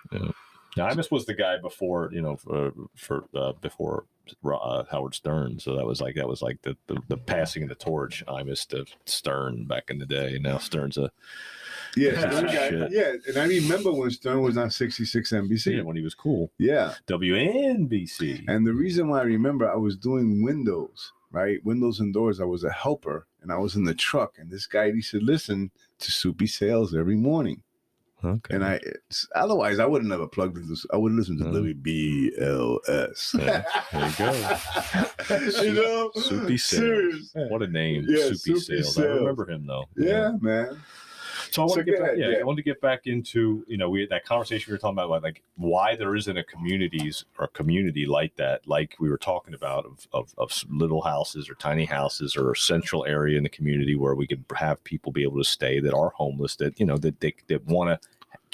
A: Now, Imus was the guy before, you know, for, for uh, before uh, Howard Stern. So that was like that was like the, the, the passing of the torch. Imus to Stern back in the day. Now Stern's a
D: Yeah,
A: Piece
D: so
A: of
D: we got-
A: shit.
D: yeah, and I remember when Stern was on 66
A: yeah,
D: NBC.
A: when he was cool.
D: Yeah.
A: WNBC.
D: And the reason why I remember I was doing windows, right? Windows and doors. I was a helper and I was in the truck. And this guy, he said, listen to Soupy Sales every morning.
A: Okay.
D: And I, otherwise, I wouldn't have never plugged into, I would listen to
A: Mm.
D: WBLS.
A: Yeah, there you go.
D: you know?
A: Soupy Sales. What a name,
D: Yeah,
A: Soupy,
D: Soupy
A: Sales. I remember him though.
D: Yeah, man.
A: So I want
D: So
A: to get back,
D: ahead,
A: yeah,
D: yeah.
A: I want to get back into you know we had that conversation we were talking about like, like why there isn't a communities or a community like that like we were talking about of, of of little houses or tiny houses or a central area in the community where we could have people be able to stay that are homeless that you know that they that want to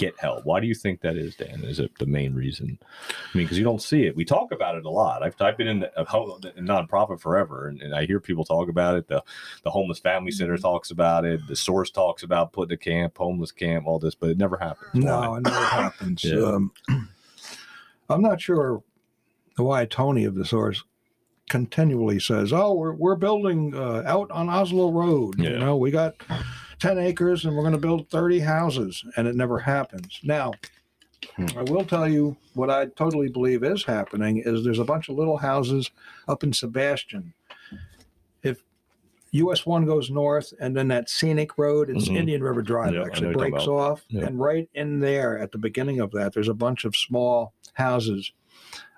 A: get help. Why do you think that is, Dan? Is it the main reason? I mean, because you don't see it. We talk about it a lot. I've, I've been in the, a ho- nonprofit forever, and, and I hear people talk about it. The the homeless family center talks about it. The source talks about putting a camp, homeless camp, all this, but it never happens.
E: No,
A: Why?
E: it never happens.
A: Yeah.
E: Um, I'm not sure why Tony of the source continually says, "Oh, we're we're building uh, out on Oslo Road.
A: Yeah.
E: You know, we got ten acres and we're going to build thirty houses," and it never happens. Now,
A: Hmm.
E: I will tell you what I totally believe is happening is there's a bunch of little houses up in Sebastian. If US one goes north and then that scenic road, it's
A: Mhm.
E: Indian River Drive
A: Yeah,
E: actually breaks off.
A: Yeah.
E: And right in there at the beginning of that, there's a bunch of small houses.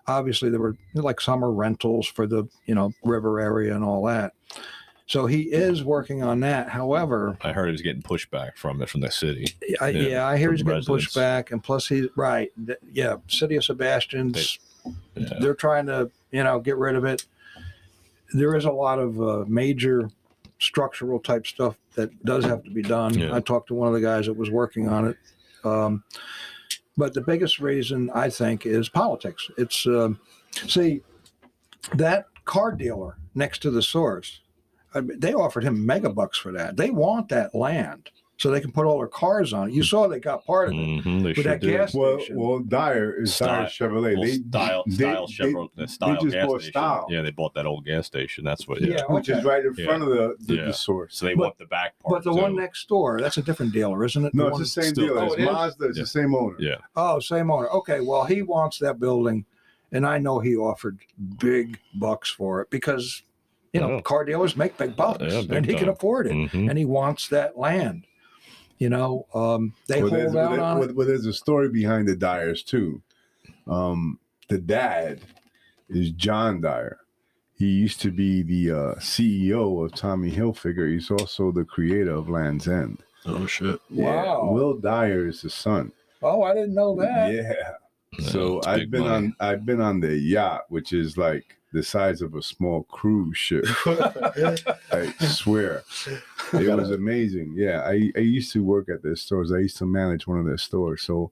E: Obviously, there were like summer rentals for the you know river area and all that. So he is working on that. However,
A: I heard he was getting pushback from it from the city.
E: I,
A: Yeah,
E: yeah, I hear he's getting
A: residents.
E: pushed back, and plus he's right. th- Yeah, City of Sebastian's
A: Yeah.
E: they're trying to you know get rid of it. There is a lot of uh, major structural type stuff that does have to be done.
A: Yeah.
E: I talked to one of the guys that was working on it. Um, but the biggest reason I think is politics. It's um, see that car dealer next to the source. I mean, they offered him mega bucks for that. They want that land so they can put all their cars on it. You saw they got part of it.
A: Mhm, they
E: With that
A: did.
E: gas
D: Well,
E: station.
D: well, Dyer is Dyer Chevrolet.
A: Well,
D: They
A: style,
D: they-
A: style,
D: they-
A: Chevrolet, the style
D: just
A: gas
D: bought
A: station.
D: Style.
A: Yeah, they bought that old gas station. That's what.
E: Yeah,
A: Yeah.
D: which is right in
A: Yeah.
D: front of the the,
A: Yeah.
D: the source.
A: So they
E: But-
A: want the back part.
E: But the one next door, that's a different dealer, isn't it?
D: No,
E: The
D: it's the same
A: still-
D: deal.
E: Oh,
D: It's
E: it is?
D: Mazda. It's
A: Yeah.
D: the same owner.
A: Yeah.
E: Oh, same owner. Okay, well, he wants that building, and I know he offered big bucks for it because, you know,
A: Yeah.
E: car dealers make big bucks,
A: Yeah, big
E: and he can afford it,
A: Mhm.
E: and he wants that land. You know, um, they
D: well,
E: hold out
D: well,
E: on
D: well,
E: it.
D: well, there's a story behind the Dyers too. Um, the dad is John Dyer. He used to be the uh, CEO of Tommy Hilfiger. He's also the creator of Land's End.
A: Oh shit.
E: Wow.
D: Will Dyer is the son.
E: Oh, I didn't know that.
D: Yeah. So
A: it's
D: I've been
A: money.
D: on I've been on the yacht, which is like the size of a small cruise ship. I swear. It was amazing. Yeah. I, I used to work at their stores. I used to manage one of their stores. So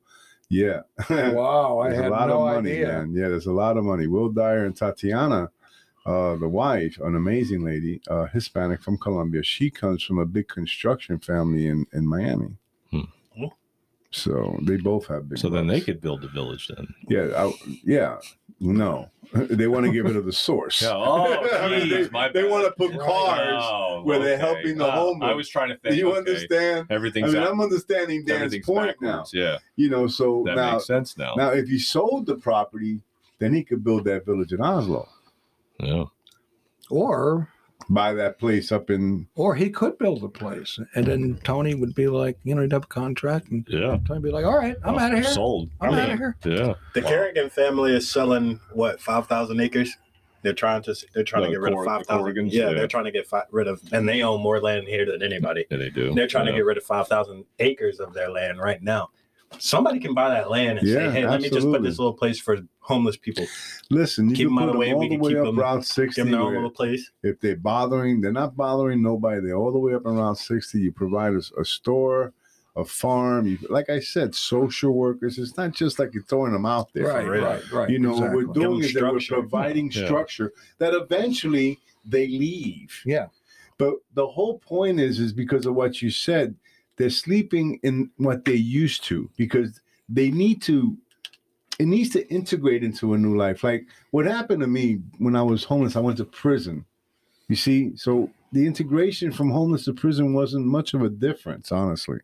D: yeah.
E: Wow, I
D: There's
E: had
D: a lot
E: no
D: of money,
E: idea.
D: man. Yeah, there's a lot of money. Will Dyer and Tatiana, uh, the wife, an amazing lady, uh, Hispanic from Colombia. She comes from a big construction family in, in Miami. So they both have big.
A: So then they could build the village then.
D: Yeah, I, yeah. No, they want to get rid of the source.
A: Yeah, Oh,
D: I mean,
A: geez,
D: they,
A: my
D: they want to put cars
A: Oh,
D: where they're helping the
A: Uh,
D: homeless.
A: I was trying to think.
D: you
A: okay,
D: understand? I mean,
A: out-
D: I'm understanding Dan's
A: everything's
D: point now.
A: Yeah,
D: You know, so
A: that
D: now,
A: makes sense now.
D: now if he sold the property, then he could build that village in Oslo,
A: yeah.
E: Or
D: buy that place up in.
E: or he could build a place, and then Tony would be like, you know, he'd have a contract, and
A: Yeah.
E: Tony would be like, all right, I'm
A: Oh,
E: out of here.
A: Sold.
E: I'm
C: I
E: out of here.
A: Yeah.
C: The
A: Wow.
C: Kerrigan family is selling what five thousand acres. They're trying to they're trying
A: The
C: to get rid of five thousand.
A: Corrigans,
C: Yeah,
A: yeah.
C: they're trying to get fi- rid of, and they own more land here than anybody.
A: Yeah, they do.
C: They're trying
A: yeah.
C: to get rid of five thousand acres of their land right now. Somebody can buy that land and
D: Yeah,
C: say, "Hey, let me just put this little place for homeless people.
D: Listen, you
C: Keep
D: can
C: them out
D: put
C: of the
D: them
C: way,
D: all
C: we
D: the
C: can
D: way
C: keep
D: up
C: them-
D: Route 60.
C: Give them their own little place."
D: if they're bothering, they're not bothering nobody. They're all the way up around 60. You provide a, a store, a farm. You, like I said, social workers. It's not just like you're throwing them out there.
E: Right,
C: real.
E: right, right.
D: You know,
E: exactly.
D: what we're doing is that we're providing
A: Yeah.
D: structure that eventually they leave.
E: Yeah.
D: But the whole point is, is because of what you said, they're sleeping in what they used to because they need to. It needs to integrate into a new life. Like what happened to me when I was homeless, I went to prison. You see, so the integration from homeless to prison wasn't much of a difference, honestly.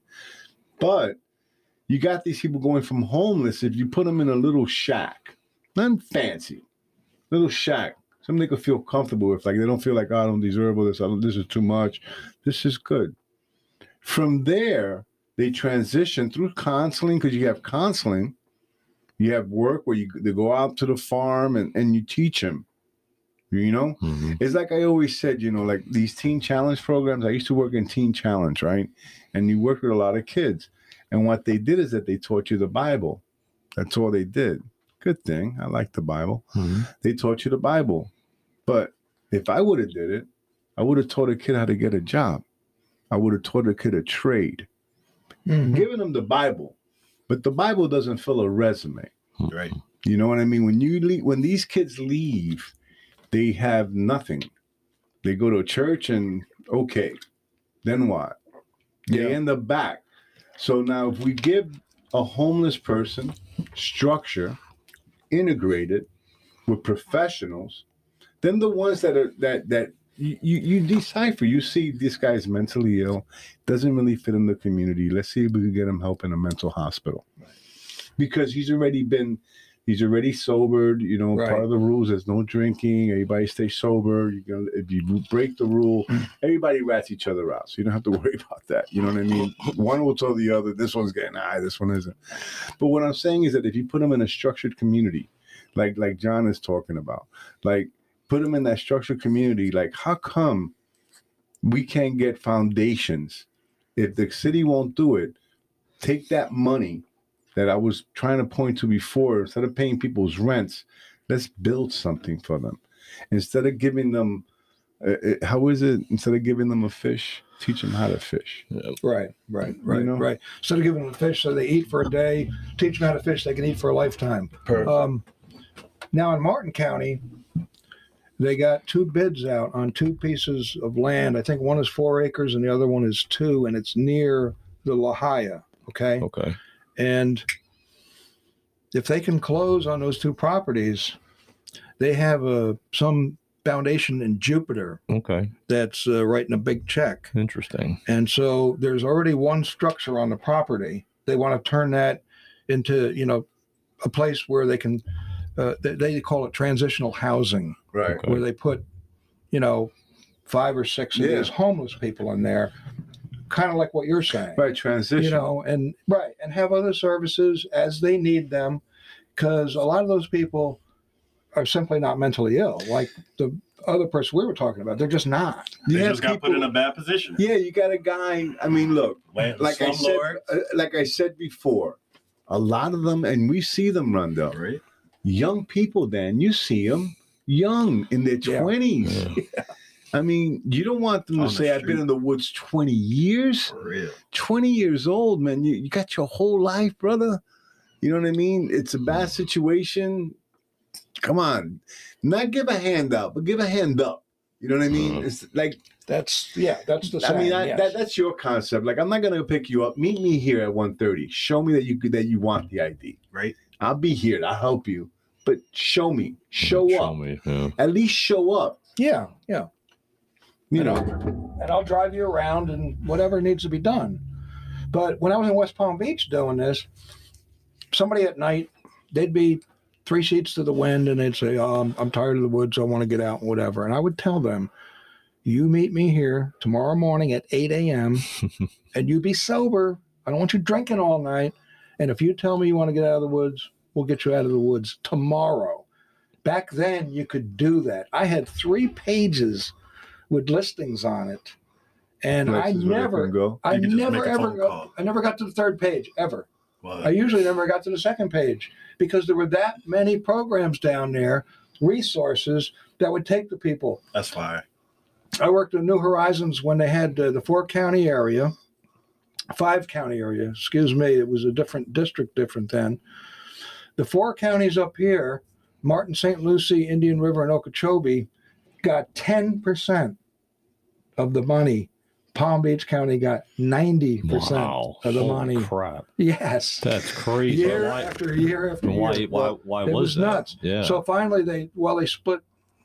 D: But you got these people going from homeless. If you put them in a little shack, nothing fancy, little shack, something they could feel comfortable with. Like they don't feel like oh, I don't deserve all this. I don't, this is too much. This is good. From there, they transition through counseling because you have counseling. You have work where you they go out to the farm and, and you teach them. You know,
A: Mhm.
D: it's like I always said, you know, like these teen challenge programs. I used to work in teen challenge, right? And you work with a lot of kids. And what they did is that they taught you the Bible. That's all they did. Good thing. I like the Bible.
A: Mhm.
D: They taught you the Bible. But if I would have did it, I would have taught a kid how to get a job. I would have taught a kid a trade.
E: Mhm.
D: Giving them the Bible. But the Bible doesn't fill a resume.
C: Right.
D: You know what I mean? When you leave, when these kids leave, they have nothing. They go to church and okay, then what? They
E: Yeah.
D: end up back. So now, if we give a homeless person structure, integrated with professionals, then the ones that are that that you, you you decipher. You see, this guy's mentally ill, doesn't really fit in the community. Let's see if we can get him help in a mental hospital because he's already been he's already sobered you know part of the rules is no drinking everybody stay sober you can if you break the rule everybody rats each other out so you don't have to worry about that you know what i mean one will tell the other this one's getting high this one isn't but what i'm saying is that if you put them in a structured community like like john is talking about like put them in that structured community like how come we can't get foundations if the city won't do it take that money that I was trying to point to before, instead of paying people's rents, let's build something for them. Instead of giving them, uh, uh, how is it? Instead of giving them a fish, teach them how to fish.
E: Right, right, right,
D: know?
E: right. Instead of giving them a fish so they eat for a day, teach them how to fish they can eat for a lifetime. Um, now in Martin County, they got two bids out on two pieces of land. I think one is four acres and the other one is two, and it's near the La Jolla. Okay.
A: Okay.
E: And if they can close on those two properties, they have a some foundation in Jupiter
A: Okay.
E: that's uh, writing a big check.
A: Interesting.
E: And so there's already one structure on the property. They want to turn that into, you know, a place where they can, uh, they, they call it transitional housing,
D: Right.
A: Okay.
E: where they put, you know, five or six of
D: Yeah.
E: these homeless people in there, kind of like what you're saying.
D: Right. Transition.
E: You know, and right, and have other services as they need them, because a lot of those people are simply not mentally ill, like the other person we were talking about. They're just not.
C: They
D: have
C: just got put in a bad position.
D: yeah, you got a guy. I mean, look,
C: Land,
D: like I said, uh, like I said before, a lot of them, and we see them run though.
C: right?
D: Young people, Dan, you see them young in their
E: Yeah.
D: twenties.
A: Yeah.
D: I mean, you don't want them to
C: On the
D: say, "I've been in the woods twenty years."
C: For real.
D: 20 years old, man. You, you got your whole life, brother. You know what I mean? It's a bad situation. Come on. Not give a hand out, but give a hand up. You know what I mean?
A: Mhm.
D: It's like,
E: That's yeah, that's the.
D: I mean, I,
E: yes.
D: that, that's your concept. Like, I'm not going to pick you up. Meet me here at 1.30. Show me that you that you want the ID.
C: Right.
D: I'll be here. I'll help you. but show me, show
A: Show
D: up,
A: me. Yeah.
D: at least show up.
E: Yeah, yeah.
D: You
E: You
D: know,
E: know, and I'll drive you around and whatever needs to be done. But when I was in West Palm Beach doing this, somebody at night, they'd be three sheets to the wind and they'd say, oh, I'm, I'm tired of the woods. I want to get out and whatever. And I would tell them, you meet me here tomorrow morning at 8 a.m. and you be sober. I don't want you drinking all night. And if you tell me you want to get out of the woods, we'll get you out of the woods tomorrow. Back then, you could do that. I had three pages with listings on it. And I
D: places where they
E: never,
D: go.
E: I
C: You could just
E: never ever got. I never got to the third page ever. I usually never got to the second page because there were that many programs down there, resources that would take the people.
C: that's fine.
E: I worked in New Horizons when they had uh, the four county area, five county area, excuse me, it was a different district different then. The four counties up here, Martin, St. Lucie, Indian River, and Okeechobee, got 10% of the money. Palm Beach County got 90%
A: Wow.
E: of the
A: Holy
E: money.
A: Crap.
E: Yes.
A: That's crazy.
E: Year
A: why,
E: after year after
A: why,
E: year.
A: why, why
E: it
A: was,
E: was
A: that?
E: nuts.
A: Yeah.
E: So finally, they well, they split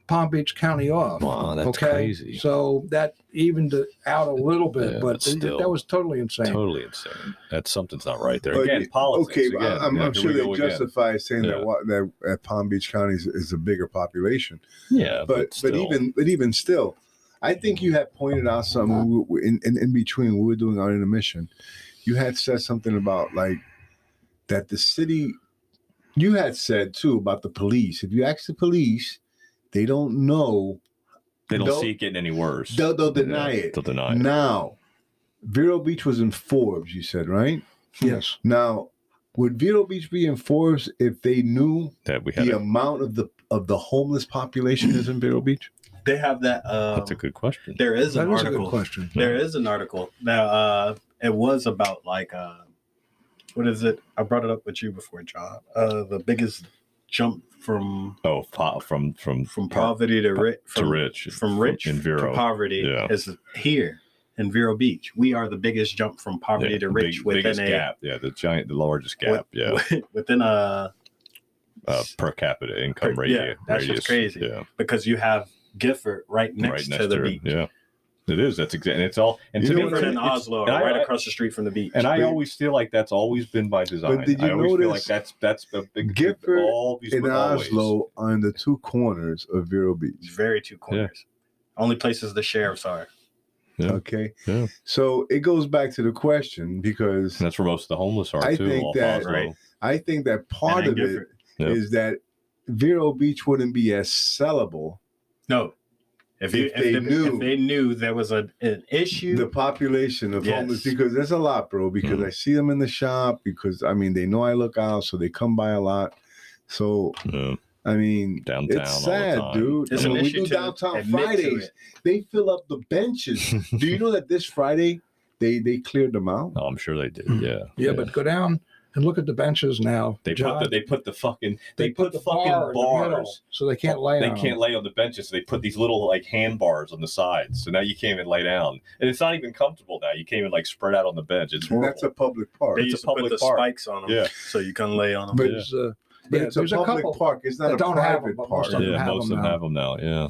E: Palm Beach County off.
A: wow, that's
E: okay,
A: crazy.
E: so that evened out a little bit,
A: Yeah,
E: but
A: but still.
E: that was totally insane.
A: Totally insane. That something's not right there.
D: But
A: Again, politics.
D: Okay,
A: again.
D: I- I'm, I'm
A: here
D: sure they
A: go again.
D: justify saying
A: Yeah.
D: that that at Palm Beach County is, is a bigger population,
A: Yeah, but,
D: but but, even but even still, I think you had pointed out something uh-huh. we- we- in, in in between we were doing our intermission. You had said something about like that the city. You had said too about the police. If you ask the police, they don't know.
A: they don't
D: they'll-
A: see it getting any worse.
D: They'll, they'll deny
A: Yeah,
D: it.
A: They'll deny it.
D: Now, Vero Beach was in Forbes. You said right.
E: Yes,
D: Now, would Vero Beach be in Forbes if they knew
A: That we had.
D: the
A: A,
D: amount of the of the homeless population is in Vero Beach?
C: They have that. Um,
A: that's a good question.
C: there is
E: that
C: an
E: is a
C: article.
E: good question.
C: There is an article that uh, it was about like uh, what is it? I brought it up with you before, John. Uh, the biggest jump from
A: Oh, po- from from
C: from poverty to rich
A: to
C: from,
A: rich
C: from rich
A: Vero.
C: to poverty
A: Yeah.
C: is here in Vero Beach. We are the biggest jump from poverty
A: Yeah,
C: to rich
A: big-
C: within a
A: gap. Yeah, the giant, the largest gap. yeah,
C: within a
A: uh, per capita income
C: Per-
A: radius.
C: yeah, that's
A: radius.
C: just crazy.
A: Yeah,
C: because you have Gifford right next,
A: right next
C: to the
A: it.
C: beach.
A: Yeah, it is. That's exactly. It's all. And
D: You
A: to
D: know
A: me,
D: what
C: Gifford and
A: it's-
C: Oslo are
A: I-
C: right
A: I-
C: across the street from the beach.
A: And I
D: But-
A: always feel like that's always been by design.
D: did you
A: I always feel like that's that's a big
D: Gifford
A: always
D: In
A: but always.
D: Oslo are in the two corners of Vero Beach.
C: very two corners. Only places the sheriffs are.
A: Yeah.
D: Okay.
A: Yeah.
D: So it goes back to the question because
A: And that's where most of the homeless are
D: I
A: too.
D: think
A: off
D: that-
C: Right.
D: I think that part of
C: in
D: it
A: Yeah.
D: is that Vero Beach wouldn't be as sellable.
C: No. If, you,
D: If
C: if,
D: they
C: they
D: knew-
C: if they knew there was a, an issue,
D: The population of
C: Yes.
D: homeless because there's a lot, bro. Because
A: Mhm.
D: I see them in the shop because I mean they know I look out, so they come by a lot. So
A: Yeah.
D: I mean,
A: Downtown
D: it's sad, dude.
C: It's
D: I mean,
C: an
D: we
C: issue
D: do
C: to
D: downtown Fridays. They fill up the benches. do you know that this Friday they they cleared them out?
A: Oh, I'm sure they did.
D: Hmm.
A: Yeah.
E: Yeah, but go down and look at the benches now.
A: they
E: John.
A: put the, they put the fucking they, put, the
E: bar
A: fucking
E: in the middle,
A: bars.
E: so they can't lay
A: They
E: on
A: can't
E: them.
A: lay on the benches. So they put these little like hand bars on the sides. So now you can't even lay down, and it's not even comfortable now. You can't even like spread out on the bench. It's horrible.
D: that's a public park.
C: they
A: it's a
C: used to put the
A: park.
C: spikes on them
A: Yeah.
C: so you can lay on them.
D: But-
E: There's, uh,
D: But
E: yeah,
D: it's a
E: there's a
D: public park. It's not a
E: don't have
D: private
E: them,
D: park.
E: most of them
A: yeah,
E: have
A: most
E: them
A: of them have them now. Yeah.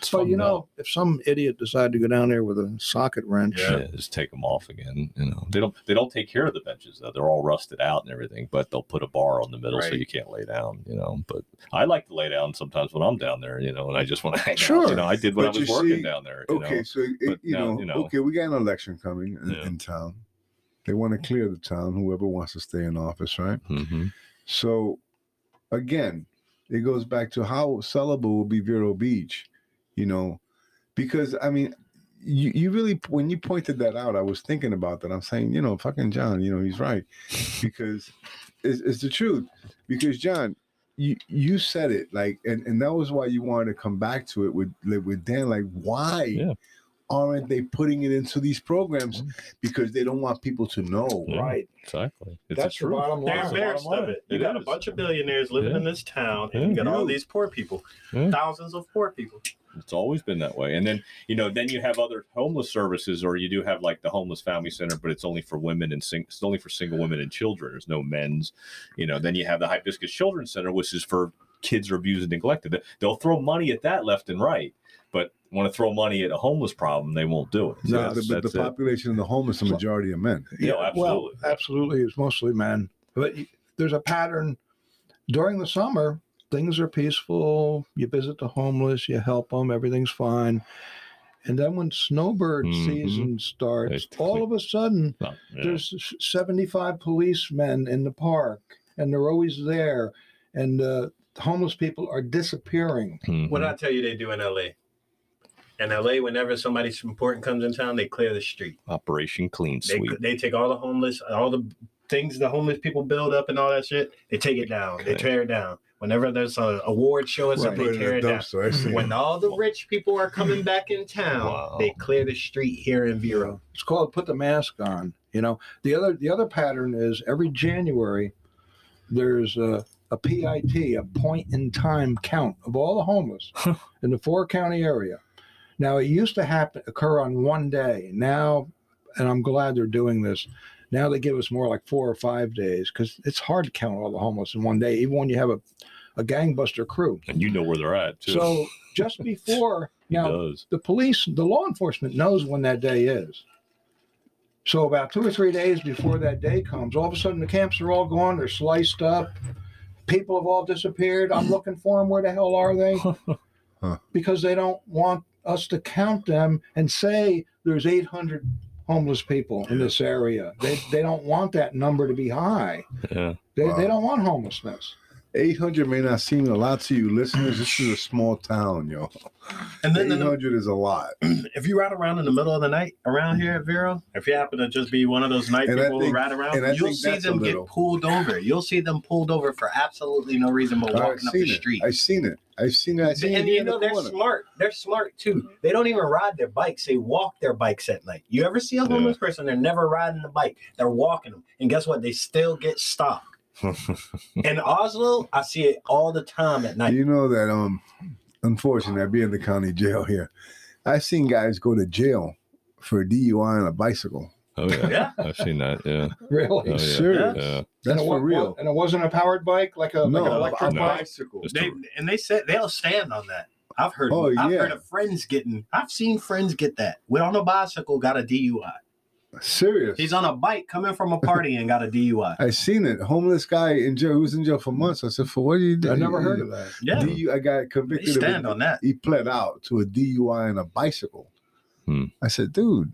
A: It's
E: But you
A: fun
E: know, if some idiot decided to go down there with a socket wrench.
C: Yeah.
A: Yeah, just take them off again. You know, they don't they don't take care of the benches though. They're all rusted out and everything, but they'll put a bar on the middle so you can't lay down. You know, but I like to lay down sometimes when I'm down there. You know, and I just want to hang out. You know, I did when
D: But
A: I was
D: you
A: working
D: see-
A: down there. You
D: Okay,
A: know?
D: so it, you,
A: now,
D: know,
A: you know.
D: okay, we got an election coming in,
A: Yeah.
D: in town. They want to clear the town. Whoever wants to stay in office, right?
A: hmm
D: So, again, it goes back to how sellable will be Vero Beach, you know, because I mean, you, you really when you pointed that out, I was thinking about that. I'm saying, you know, fucking John, you know, he's right because it's, it's the truth. Because John, you you said it like, and and that was why you wanted to come back to it with with Dan. Like, why
A: Yeah.
D: Aren't they putting it into these programs? Mm-hmm. Because they don't want people to know.
A: Yeah.
E: right?
A: Exactly. It's
E: That's
A: the
E: the
A: truth.
E: bottom
C: They're
E: line.
A: The
C: embarrassed of it. You
A: It
C: got a bunch of billionaires living
A: Yeah.
C: in this town, and
A: Yeah.
C: you got all these poor people,
A: Yeah.
C: thousands of poor people.
A: It's always been that way. And then, you know, then you have other homeless services, or you do have like the homeless family center, but it's only for women and sing- it's only for single women and children. There's no men's. You know, then you have the Hibiscus Children's Center, which is for kids are abused and neglected. They'll throw money at that left and right, but want to throw money at a homeless problem, they won't do it. So
D: No,
A: that's-
D: the, the
A: that's it.
D: population of the homeless, the majority of men.
A: Yeah,
E: Well,
A: absolutely.
E: absolutely. It's mostly men. But there's a pattern during the summer. Things are peaceful. You visit the homeless, you help them, everything's fine. And then when snowbird
A: Mhm.
E: season starts,
A: They-
E: all of a sudden
A: No, yeah.
E: there's 75 policemen in the park, and they're always there. And uh, homeless people are disappearing.
A: Mhm.
C: What did I tell you they do in LA? In LA, whenever somebody important comes in town, they clear the street.
A: Operation Clean
C: They,
A: Sweep.
C: they take all the homeless, all the things the homeless people build up and all that shit. They take it down. They tear it down. Whenever there's an award show or
D: Put
C: something,
D: it
C: they tear it down.
D: dumpster. I see.
C: When all the rich people are coming back in town,
A: Wow.
C: they clear the street here in Vero.
E: It's called put the mask on. You know, the other the other pattern is every January there's a, a PIT, a point in time count of all the homeless in the four county area. Now it used to happen occur on one day. Now, and I'm glad they're doing this. Now they give us more like four or five days because it's hard to count all the homeless in one day, even when you have a, a gangbuster crew.
A: and you know where they're at too.
E: So just before now,
A: does.
E: the police, the law enforcement knows when that day is. So about two or three days before that day comes, all of a sudden the camps are all gone. They're sliced up. People have all disappeared. I'm looking for them. Where the hell are they?
D: Huh.
E: Because they don't want us to count them and say there's 800 homeless people in this area. They, they don't want that number to be high.
A: Yeah.
E: They,
D: Wow.
E: they don't want homelessness.
D: 800 may not seem a lot to you listeners. This is a small town, yo.
C: And then the,
D: 800 is a lot.
C: if you ride around in the middle of the night around here mm-hmm. at Vero, if you happen to just be one of those night
D: And
C: people who ride around, you'll see them get pulled over. You'll see them pulled over for absolutely no reason but walking up the
D: it.
C: street.
D: I've seen it. I've seen it. I've seen
C: and you know
D: the
C: they're
D: corner.
C: smart. They're smart too. Mm-hmm. They don't even ride their bikes. They walk their bikes at night. You ever see a homeless person? They're never riding the bike. They're walking them. And guess what? They still get stopped. In Oslo, I see it all the time at night.
D: You know that um unfortunately I be in the county jail here. I've seen guys go to jail for a DUI on a bicycle.
A: Oh yeah.
C: Yeah.
A: I've seen that. Yeah.
E: Really?
A: Oh, yeah.
D: Serious.
A: Yeah.
D: That's
E: and it
D: for real.
E: And it wasn't a powered bike like a,
D: no,
E: like an electric
A: No.
D: bicycle.
C: They and they said they'll stand on that. I've heard.
D: Oh,
C: I've
D: yeah.
C: heard of friends getting. I've seen friends get that. Went on a bicycle, got a DUI.
D: Serious.
C: He's on a bike coming from a party and got a DUI.
D: I seen it. Homeless guy in jail. He was in jail for months. I said, for what did you do?
E: I never heard of that.
C: Yeah,
D: DU, I got
C: they
D: convicted of
C: stand on that.
D: He pled out to a DUI on a bicycle.
A: Hmm.
D: I said, dude.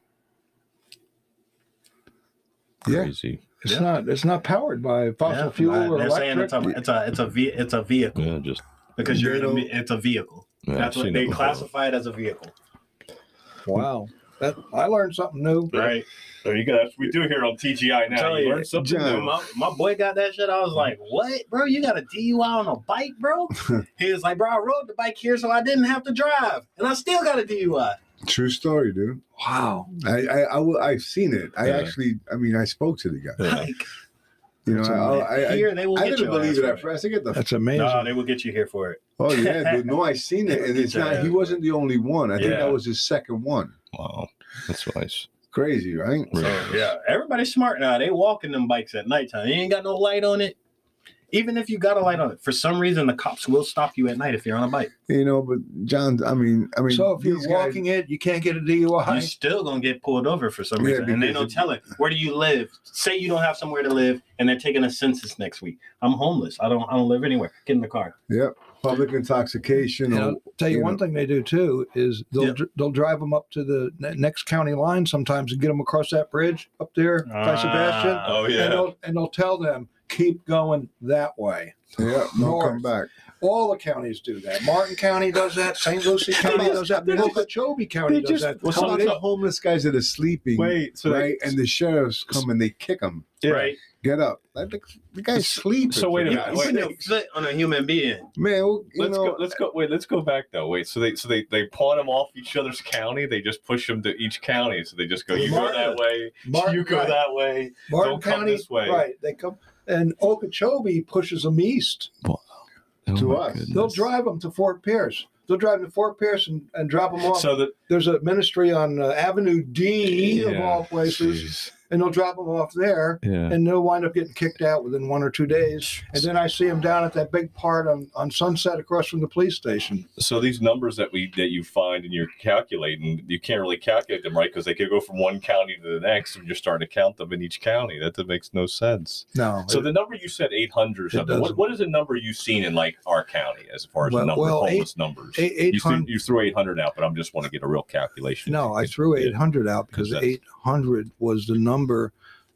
D: Yeah.
A: Crazy.
E: It's
C: Yeah.
E: not. It's not powered by fossil
C: Yeah,
E: fuel or
C: they're saying it's a it's a it's a ve- it's a vehicle
A: Yeah. Just.
C: because you're in a,
D: They
C: it's a vehicle.
A: Yeah,
C: That's
A: I've
C: what they
A: it
C: classify it as a vehicle.
E: Wow, that I learned something new.
C: Right.
A: There you go. That's what we do here on TGI now.
C: Tell
A: You
C: you,
A: learn something
D: John.
A: new.
C: My, my boy got that shit. I was mm-hmm. like, "What, bro? You got a DUI on a bike, bro?" he was like, "Bro, I rode the bike here so I didn't have to drive, and I still got a DUI."
D: True story, dude.
E: Wow,
D: I, I, I, I've seen it. I
A: Yeah.
D: actually, I mean, I spoke to the guy.
A: Yeah.
C: Like
D: You know,
E: That's
D: I, I, I,
C: here, they will
D: I
C: get
D: didn't believe it at first. I get the
E: that's amazing.
C: No, they will get you here for it.
D: Oh yeah, dude. No, I seen it, and it's not. He wasn't the only one. I think
C: Yeah.
D: that was his second one.
A: Wow. That's nice.
D: Crazy, right?
C: So yeah, everybody's smart now. They walking them bikes at nighttime. They ain't got no light on it. Even if you got a light on it, for some reason the cops will stop you at night if you're on a bike.
D: You know, but John, I mean, I mean,
E: so if you're
D: these guys-
E: walking it, you can't get a DUI.
C: You're still gonna get pulled over for some
D: Yeah,
C: reason, and they
D: because
C: don't
D: it-
C: tell it. Where do you live? Say you don't have somewhere to live, and they're taking a census next week. I'm homeless. I don't. I don't live anywhere. Get in the car.
D: Yep, public intoxication.
E: And
D: or,
E: I'll tell you,
D: you
E: one
D: know.
E: thing they do too is they'll
C: Yeah.
E: dr- they'll drive them up to the ne- next county line sometimes and get them across that bridge up there by Sebastian,
C: Ah.
A: Oh
E: and
A: yeah.
E: they'll and they'll tell them keep going that way.
D: yeah, no
E: North.
D: come back.
E: All the counties do that. Martin County does that. St. Lucie County does that.
D: They're just-
E: Okeechobee County does that.
D: well,
A: so
D: some of the homeless guys that are sleeping,
A: Wait. So
D: right?
A: They,
D: and the sheriffs come and they kick them.
A: yeah.
C: Right?
D: Get up! Like the, the guy's sleeping.
A: so wait a
C: You
A: minute,
C: put
A: wait.
C: your foot on a human being.
D: man. well, You
A: Let's
D: know,
A: go. Let's go. Wait. Let's go back though. Wait. So they so they they pawn them off each other's county. They just push them to each county. So they just go. You go that way.
E: Martin,
A: you go
E: right.
A: that way.
E: Martin
A: Don't come
E: County,
A: this way.
E: right? They come, and Okeechobee pushes them east.
D: To us.
A: goodness.
E: They'll drive them to Fort Pierce. They'll drive to Fort Pierce and, and drop them off.
A: So that
E: There's a ministry on uh, Avenue D of all places,
A: Jeez.
E: And they'll drop them off there,
A: Yeah.
E: and they'll wind up getting kicked out within one or two days. And then I see them down at that big part on, on Sunset across from the police station.
A: So these numbers that we that you find and you're calculating, you can't really calculate them right because they could go from one county to the next, and you're starting to count them in each county. That, that makes no sense.
E: No,
A: So the number you said 800 or something. What, what is a number you've seen in like our county as far as
E: Well-
A: the number
E: well,
A: of
E: eight-
A: homeless numbers?
E: eight-
A: you, threw,
E: 800
A: you threw 800 out, but I'm just want to get a real calculation.
E: No, I threw 800 out because 800 was the number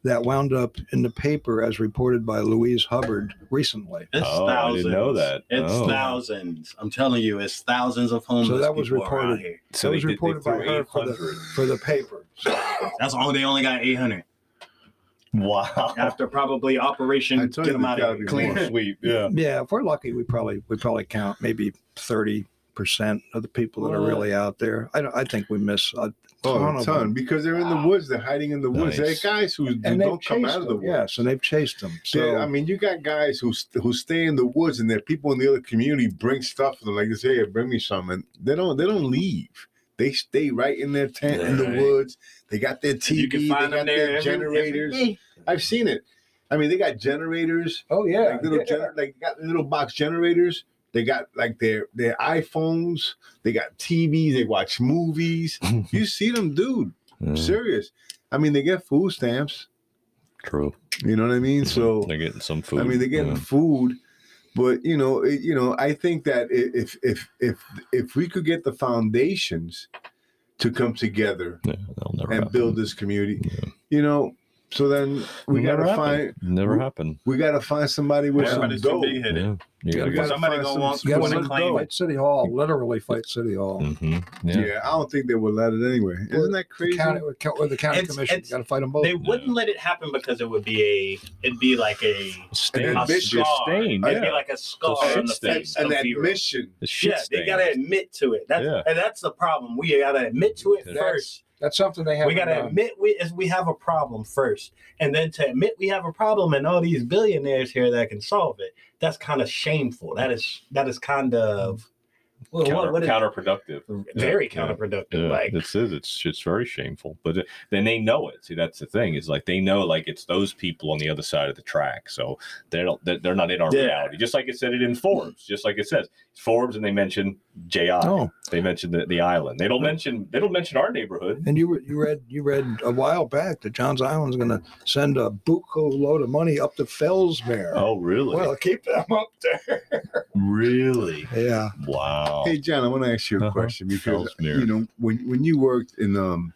E: that wound up in the paper as reported by Louise Hubbard recently.
C: It's
A: Oh, I didn't know that.
C: It's
A: Oh.
C: thousands. I'm telling you, it's thousands of homeless
E: So that was reported.
C: here.
A: So
E: that was
A: did-
E: reported by her for the, for the paper. So
C: That's all. They only got 800
A: Wow.
C: after probably Operation Get
D: you
C: Them Out of Here.
A: Clean sweep. Yeah.
E: yeah, if we're lucky, we probably we probably count maybe 30 percent of the people that are really out there. I I think we miss Oh, a
D: Oh,
E: ton
D: a
E: of
D: ton
E: them.
D: because they're in the woods. They're hiding in the woods.
A: Nice.
D: They're guys who, who
E: And
D: don't come out of the
E: them.
D: woods.
E: Yes, and they've chased them.
D: So,
E: So
D: I mean, you got guys who who stay in the woods, and there are people in the other community bring stuff to them, like they say, "Hey, bring me some," and they don't they don't leave. They stay right in their tent in the
C: Right.
D: woods. They got their TV.
C: You can
D: they got
C: them there
D: their
C: every, every
D: generators.
C: day.
D: I've seen it. I mean, they got generators,
E: oh yeah,
D: like little
E: yeah.
D: gener- like got little box generators. They got like their their iPhones. They got TVs. They watch movies. you see them, dude.
A: Yeah,
D: Serious. I mean, they get food stamps.
A: true.
D: You know what I mean? Mhm. So
A: they're getting some food.
D: I mean, they're getting
A: Yeah.
D: food, but you know, it, you know, I think that if if if if we could get the foundations to come together
A: Yeah,
D: and
A: happen.
D: build this community,
A: Yeah.
D: you know, so then we
A: Never
D: gotta
A: happen.
D: find
A: Never
D: we-
A: happen.
D: we gotta find somebody with some
C: Everybody's too
D: dough.
C: big headed.
A: Yeah. You gotta go.
E: gotta
C: Somebody
D: find
C: gonna
D: some-
C: want,
E: You
C: want to
E: let it
C: claim
E: go.
C: it.
E: Fight City Hall, literally fight City Hall.
A: hmm
D: Yeah.
A: Yeah.
D: I don't think they would let it anyway. Isn't that
E: The
D: crazy?
E: county, or the county
C: It's-
E: commission,
C: it's-
E: got to fight them both.
C: They wouldn't let it happen because it would be a, it'd be like a,
A: Stain.
D: An
C: a
D: admission.
C: scar.
A: stain,
C: It'd be
A: yeah.
C: like a scar
A: shit
C: on the
A: stain.
C: face
D: An
C: of Vero.
D: admission.
A: The shit
C: Yeah, they
A: stain.
C: gotta admit to it. That's
A: Yeah.
C: and that's the problem. We gotta admit to it
A: That's-
C: first.
E: That's something they have.
C: We gotta admit we is we have a problem first, and then to admit we have a problem, and all these billionaires here that can solve it. That's kind of shameful. That is that is kind of well,
A: Counter,
C: what, what is
A: counterproductive.
C: very
A: Yeah, yeah.
C: counterproductive.
A: Yeah,
C: Like
A: this is it's it's very shameful, but it- then they know it. See, that's the thing is like they know like it's those people on the other side of the track, so they don't they're they're not in our
C: Yeah.
A: reality. Just like it said it in Forbes, just like it says Forbes, and they mention JI.
E: Oh,
A: They mentioned the, the island. They don't mention they don't mention our neighborhood.
E: and you you read you read a while back that Johns Island's going to send a buco load of money up to Fellsmere.
A: Oh, really?
E: well, keep them up there.
A: really?
E: Yeah.
A: Wow.
D: Hey John, I want to ask you a
A: Uh-huh.
D: question because
A: Fellsmere.
D: you know when when you worked in um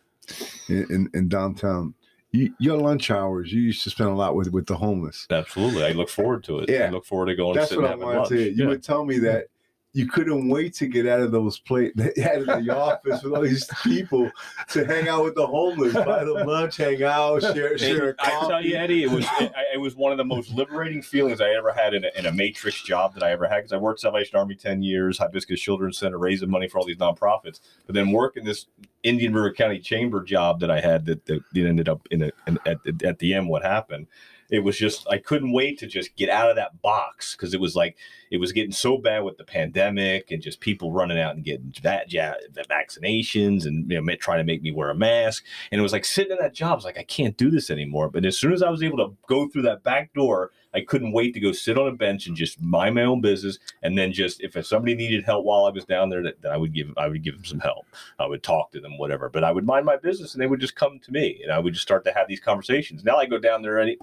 D: in in, in downtown, you, your lunch hours you used to spend a lot with with the homeless.
A: Absolutely. I look forward to it.
D: Yeah.
A: I look forward to going
D: That's
A: and
D: what I wanted
A: lunch.
D: to hear. You
A: Yeah.
D: would tell me that you couldn't wait to get out of those places, out of the office with all these people to hang out with the homeless, buy them lunch, hang out, share share a
A: I tell you, Eddie, it was it, it was one of the most liberating feelings I ever had in a, in a matrix job that I ever had because I worked Salvation Army ten years, Hibiscus Children's Center, raising money for all these nonprofits. But then working this Indian River County Chamber job that I had that, that, that ended up in, a, in at, at the end, what happened? It was just I couldn't wait to just get out of that box because it was like it was getting so bad with the pandemic and just people running out and getting that vaccinations and you know trying to make me wear a mask and it was like sitting in that job. I was like, I can't do this anymore. But as soon as I was able to go through that back door, I couldn't wait to go sit on a bench and just mind my own business. And then just if somebody needed help while I was down there, that, that I would give I would give them some help. I would talk to them, whatever. But I would mind my business, and they would just come to me, and I would just start to have these conversations. Now I go down there any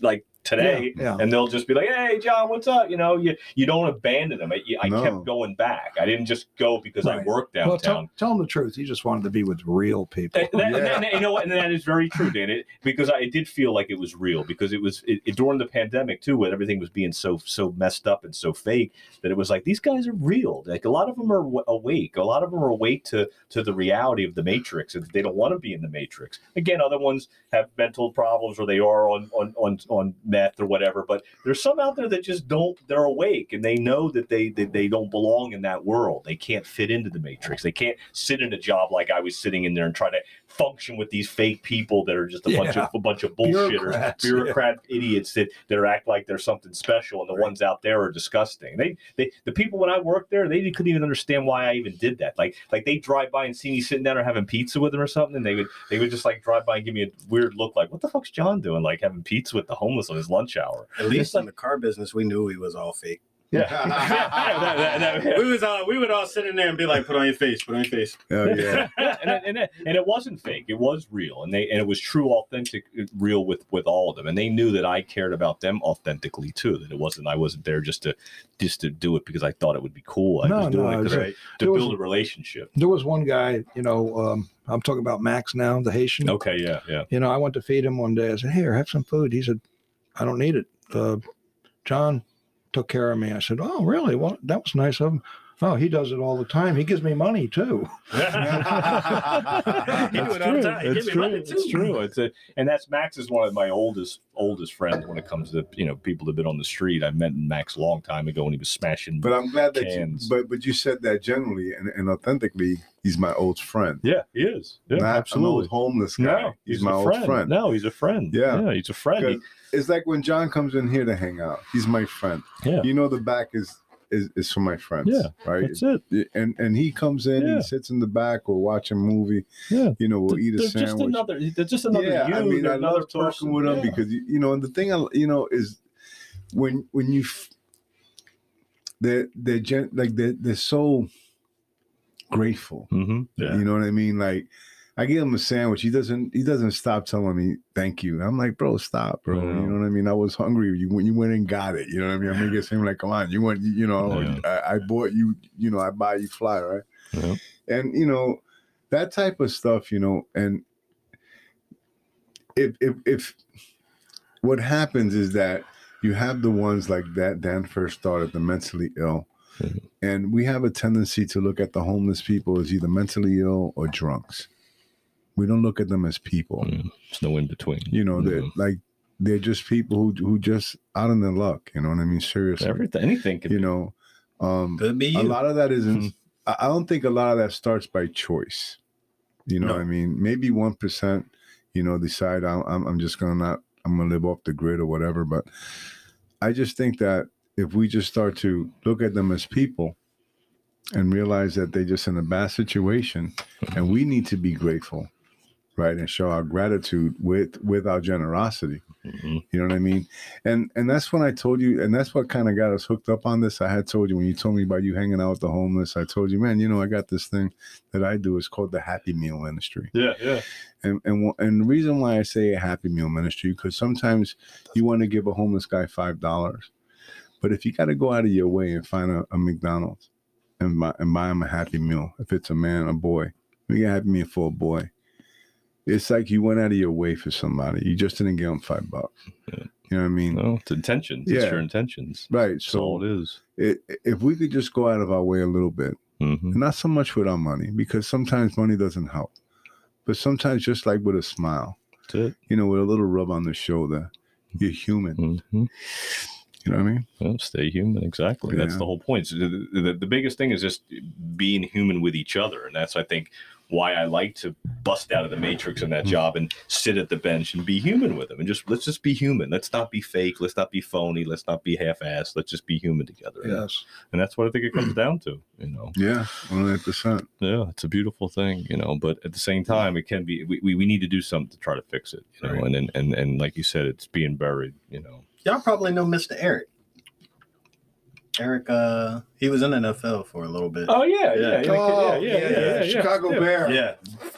A: like today.
E: Yeah.
A: And they'll just be like, "Hey, John, what's up?" You know, you you don't abandon them. I, I
D: No.
A: kept going back. I didn't just go because I
E: Right.
A: worked
E: Well,
A: downtown.
E: tell, tell them the truth. You just wanted to be with real people.
A: And, that- and that- you know what? And that is very true, Dan. It, because I did feel like it was real because it was it, it- during the pandemic too, when everything was being so so messed up and so fake that it was like these guys are real. Like a lot of them are w- awake. A lot of them are awake to to the reality of the matrix, and they don't want to be in the matrix. Again, other ones have mental problems or they are on on on on meth or whatever. But there's some out there that just don't. They're awake and they know that they that they don't belong in that world. They can't fit into the matrix. They can't sit in a job like I was sitting in there and try to function with these fake people that are just a bunch
E: Yeah.
A: of a bunch of bullshitters,
E: Bureaucrats, yeah.
A: bureaucrat idiots that, that are act like they're something special, and the ones out there are disgusting. They, they, the people when I worked there, they couldn't even understand why I even did that. Like, like they drive by and see me sitting down or having pizza with them or something, and they would, they would just like drive by and give me a weird look, like, "What the fuck's John doing? Like having pizza with the homeless on his lunch hour?"
C: At least in the car business, we knew he was all fake.
A: Yeah, That- that- that-
C: We was all we would all sit in there and be like, "Put on your face, put on your face."
D: Oh yeah.
A: and, it- and, and it wasn't fake. It was real, and they and it was true, authentic, real with with all of them. And they knew that I cared about them authentically too. That it wasn't I wasn't there just to just to do it because I thought it would be cool. I
E: No,
A: was doing
E: no,
A: it 'cause
E: it's-
A: I-
C: Right.
A: to
E: There was-
A: build a relationship.
E: There was one guy, you know, um, I'm talking about Max now, the Haitian.
A: Okay, yeah, yeah.
E: You know, I went to feed him one day. I said, "Here, have some food." He said, "I don't need it." Uh, John took care of me. I said, "Oh, really? Well, that was nice of him." Oh, he does it all the time. He gives me money too.
C: He do it all the time. He
A: It's true. It's true. It's a, and that's Max is one of my oldest oldest friends when it comes to you know people that've been on the street. I met Max a long time ago when he was smashing.
D: But I'm glad that you, but but you said that generally and, and authentically. He's my old friend.
A: yeah, he is. Yeah,
D: Not an
A: absolutely.
D: old homeless guy.
A: No,
D: he's,
A: he's,
D: my
A: a
D: old
A: friend.
D: friend.
A: No, he's a friend.
D: Yeah.
A: yeah, he's a friend.
D: It's like when John comes in here to hang out. He's my friend.
A: Yeah.
D: You know the back is is, is for my friends.
A: Yeah,
D: Right.
A: That's it.
D: And and he comes in,
A: Yeah.
D: he sits in the back, we'll watch a movie.
A: Yeah.
D: You know, we'll eat a
A: they're
D: sandwich.
A: just another. They're just another
D: yeah,
A: you.
D: I mean, I
A: another
D: love talking with them
A: Yeah.
D: because you, you know, and the thing I, you know is when when you they're they're gen- like they're they're so grateful.
A: Mm-hmm. Yeah.
D: You know what I mean? Like I give him a sandwich. He doesn't. He doesn't stop telling me thank you. I'm like, bro, stop, bro.
A: Yeah.
D: You know what I mean? I was hungry. You when you went and got it. You know what I mean? I'm gonna get him like, come on, you went. You know,
A: Yeah.
D: I, I bought you. You know, I buy you fly, right?
A: Yeah.
D: And you know that type of stuff. You know, and if if if what happens is that you have the ones like that Dan first started, the mentally ill. And we have a tendency to look at the homeless people as either mentally ill or drunks. We don't look at them as people.
A: Mm, There's no in between.
D: You know, they're
A: Mhm.
D: like they're just people who who just out in their luck. You know what I mean? Seriously.
A: everything, anything can
D: You
A: be.
D: know, um,
C: Could be
D: a lot of that isn't.
A: Mhm.
D: I I don't think a lot of that starts by choice. You know
C: No.
D: what I mean? Maybe one percent. You know, decide I'm, I'm I'm just gonna not. I'm gonna live off the grid or whatever. But I just think that if we just start to look at them as people and realize that they're just in a bad situation, and we need to be grateful, right, and show our gratitude with with our generosity.
A: Mhm.
D: You know what I mean? And and that's when I told you, and that's what kind of got us hooked up on this. I had told you when you told me about you hanging out with the homeless. I told you, man, you know, I got this thing that I do. It's called the Happy Meal Ministry.
A: Yeah, yeah.
D: And and and the reason why I say a Happy Meal Ministry because sometimes you want to give a homeless guy five dollars, but if you got to go out of your way and find a, a McDonald's and buy, and buy him a Happy Meal, if it's a man, a boy, we get a Happy Meal for a boy. It's like you went out of your way for somebody. You just didn't give them five bucks.
A: Yeah.
D: You know what I mean?
A: No, it's intentions. It's
D: Yeah.
A: your intentions.
D: Right.
A: That's all
D: So
A: it is.
D: it, if we could just go out of our way a little bit,
A: Mhm.
D: not so much with our money, because sometimes money doesn't help, but sometimes just like with a smile,
A: That's it.
D: you know, with a little rub on the shoulder, you're human.
A: Mhm.
D: You know what I mean?
A: Well, stay human. Exactly. That's the whole point. So the, the, the biggest thing is just being human with each other. And that's, I think, why I like to bust out of the matrix in that
D: Mm.
A: job and sit at the bench and be human with them. And just, let's just be human. Let's not be fake. Let's not be phony. Let's not be half assed. Let's just be human together. And-
E: Yes.
A: And that's what I think it comes down to, you know?
D: Yeah, one hundred percent.
A: Yeah, it's a beautiful thing, you know. But at the same time, it can be. We, we, we need to do something to try to fix it, you know.
D: Right.
A: And, and and and like you said, it's being buried, you know.
C: Y'all probably know Mr. Eric. Eric, uh, he was in the NFL for a little bit.
A: Oh yeah,
C: yeah, yeah,
E: Oh, yeah, Chicago Bear.
C: Yeah,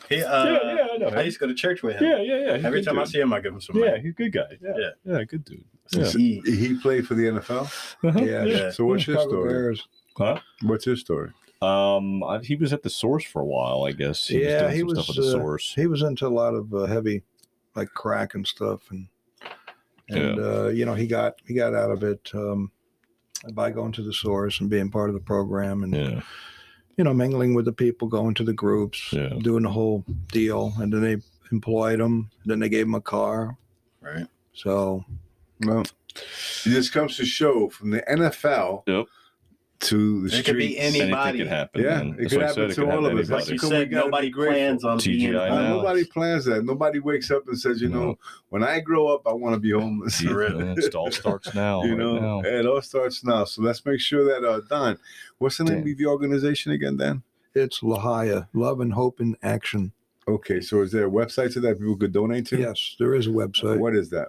C: he. Uh,
A: Yeah, yeah, I know.
C: I used to go to church with him.
A: Yeah, yeah, yeah. he's
C: Every
A: good
C: time I see him, I give him some
A: yeah,
C: money.
A: he's a good guy. Yeah,
C: Yeah.
A: yeah, good dude. Yeah.
C: He,
D: He played for the NFL.
A: Uh-huh.
E: Yeah.
C: Yeah.
D: So what's his story?
E: Bears.
A: Huh?
D: What's his story?
A: Um, I, he was at the source for a while, I guess. He
E: Yeah,
A: was doing
E: he
A: some
E: was,
A: stuff at the
E: uh,
A: source.
E: He was into a lot of uh, heavy, like crack and stuff, and and uh, you know he got he got out of it um, by going to the source and being part of the program, and
A: Yeah,
E: you know mingling with the people, going to the groups,
A: Yeah.
E: doing the whole deal, and then they employed them. Then they gave them a car.
C: right.
E: So
D: Well, it just comes to show from the NFL
A: Yep.
D: To the
C: It could be
D: streets.
A: Anything
C: Anybody.
A: could happen.
D: Yeah,
A: man.
D: it
A: That's
D: could happen to
A: could
D: all of us.
A: to
C: Like you
D: we
C: said,
D: gotta
C: nobody plans on being
A: TGI
D: Uh,
A: now.
D: nobody plans that. Nobody wakes up and says, you know, when I grow up, I want to be homeless.
A: Yeah, It all starts now.
D: you
A: right
D: know,
A: now.
D: it all starts now. So let's make sure that uh, Don, what's the name
A: Dan.
D: of your organization again, Dan?
E: It's Lahia, Love and Hope in Action.
D: Okay, so is there a website to that people could donate to?
E: Yes, there is a website,
D: What is that?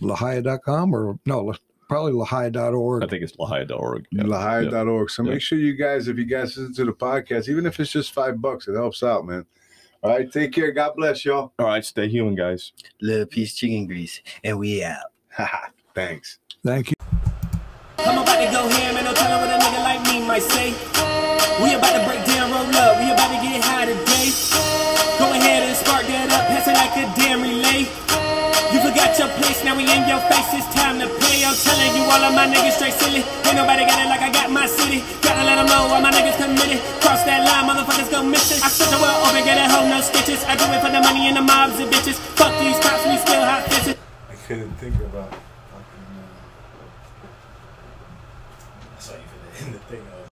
E: lahia.com or no, probably lahia.org.
A: I think it's lahia.org. Yeah.
D: Lahia.org. So
A: Yeah.
D: make sure you guys, if you guys listen to the podcast, even if it's just five bucks, it helps out, man. All right, take care. God bless y'all.
A: All right, stay human, guys.
C: Little piece chicken grease, and we out.
D: Thanks.
E: Thank you.
B: I'm about to go ham and no telling what a nigga like me might say. We about to break down, roll up, we about to get high today. Go ahead and spark that up, pass it like a damn relay. You forgot your place, now we in your face, it's time to play. I'm telling you, all of my niggas straight silly. Ain't nobody got it like I got my city. Gotta let them know all my niggas committed. Cross that line, motherfuckers go missing. I switch the world open, get a hoe, no stitches. I do it for the money and the mobs and bitches. Fuck these cops, we still hot bitches.
D: I couldn't think about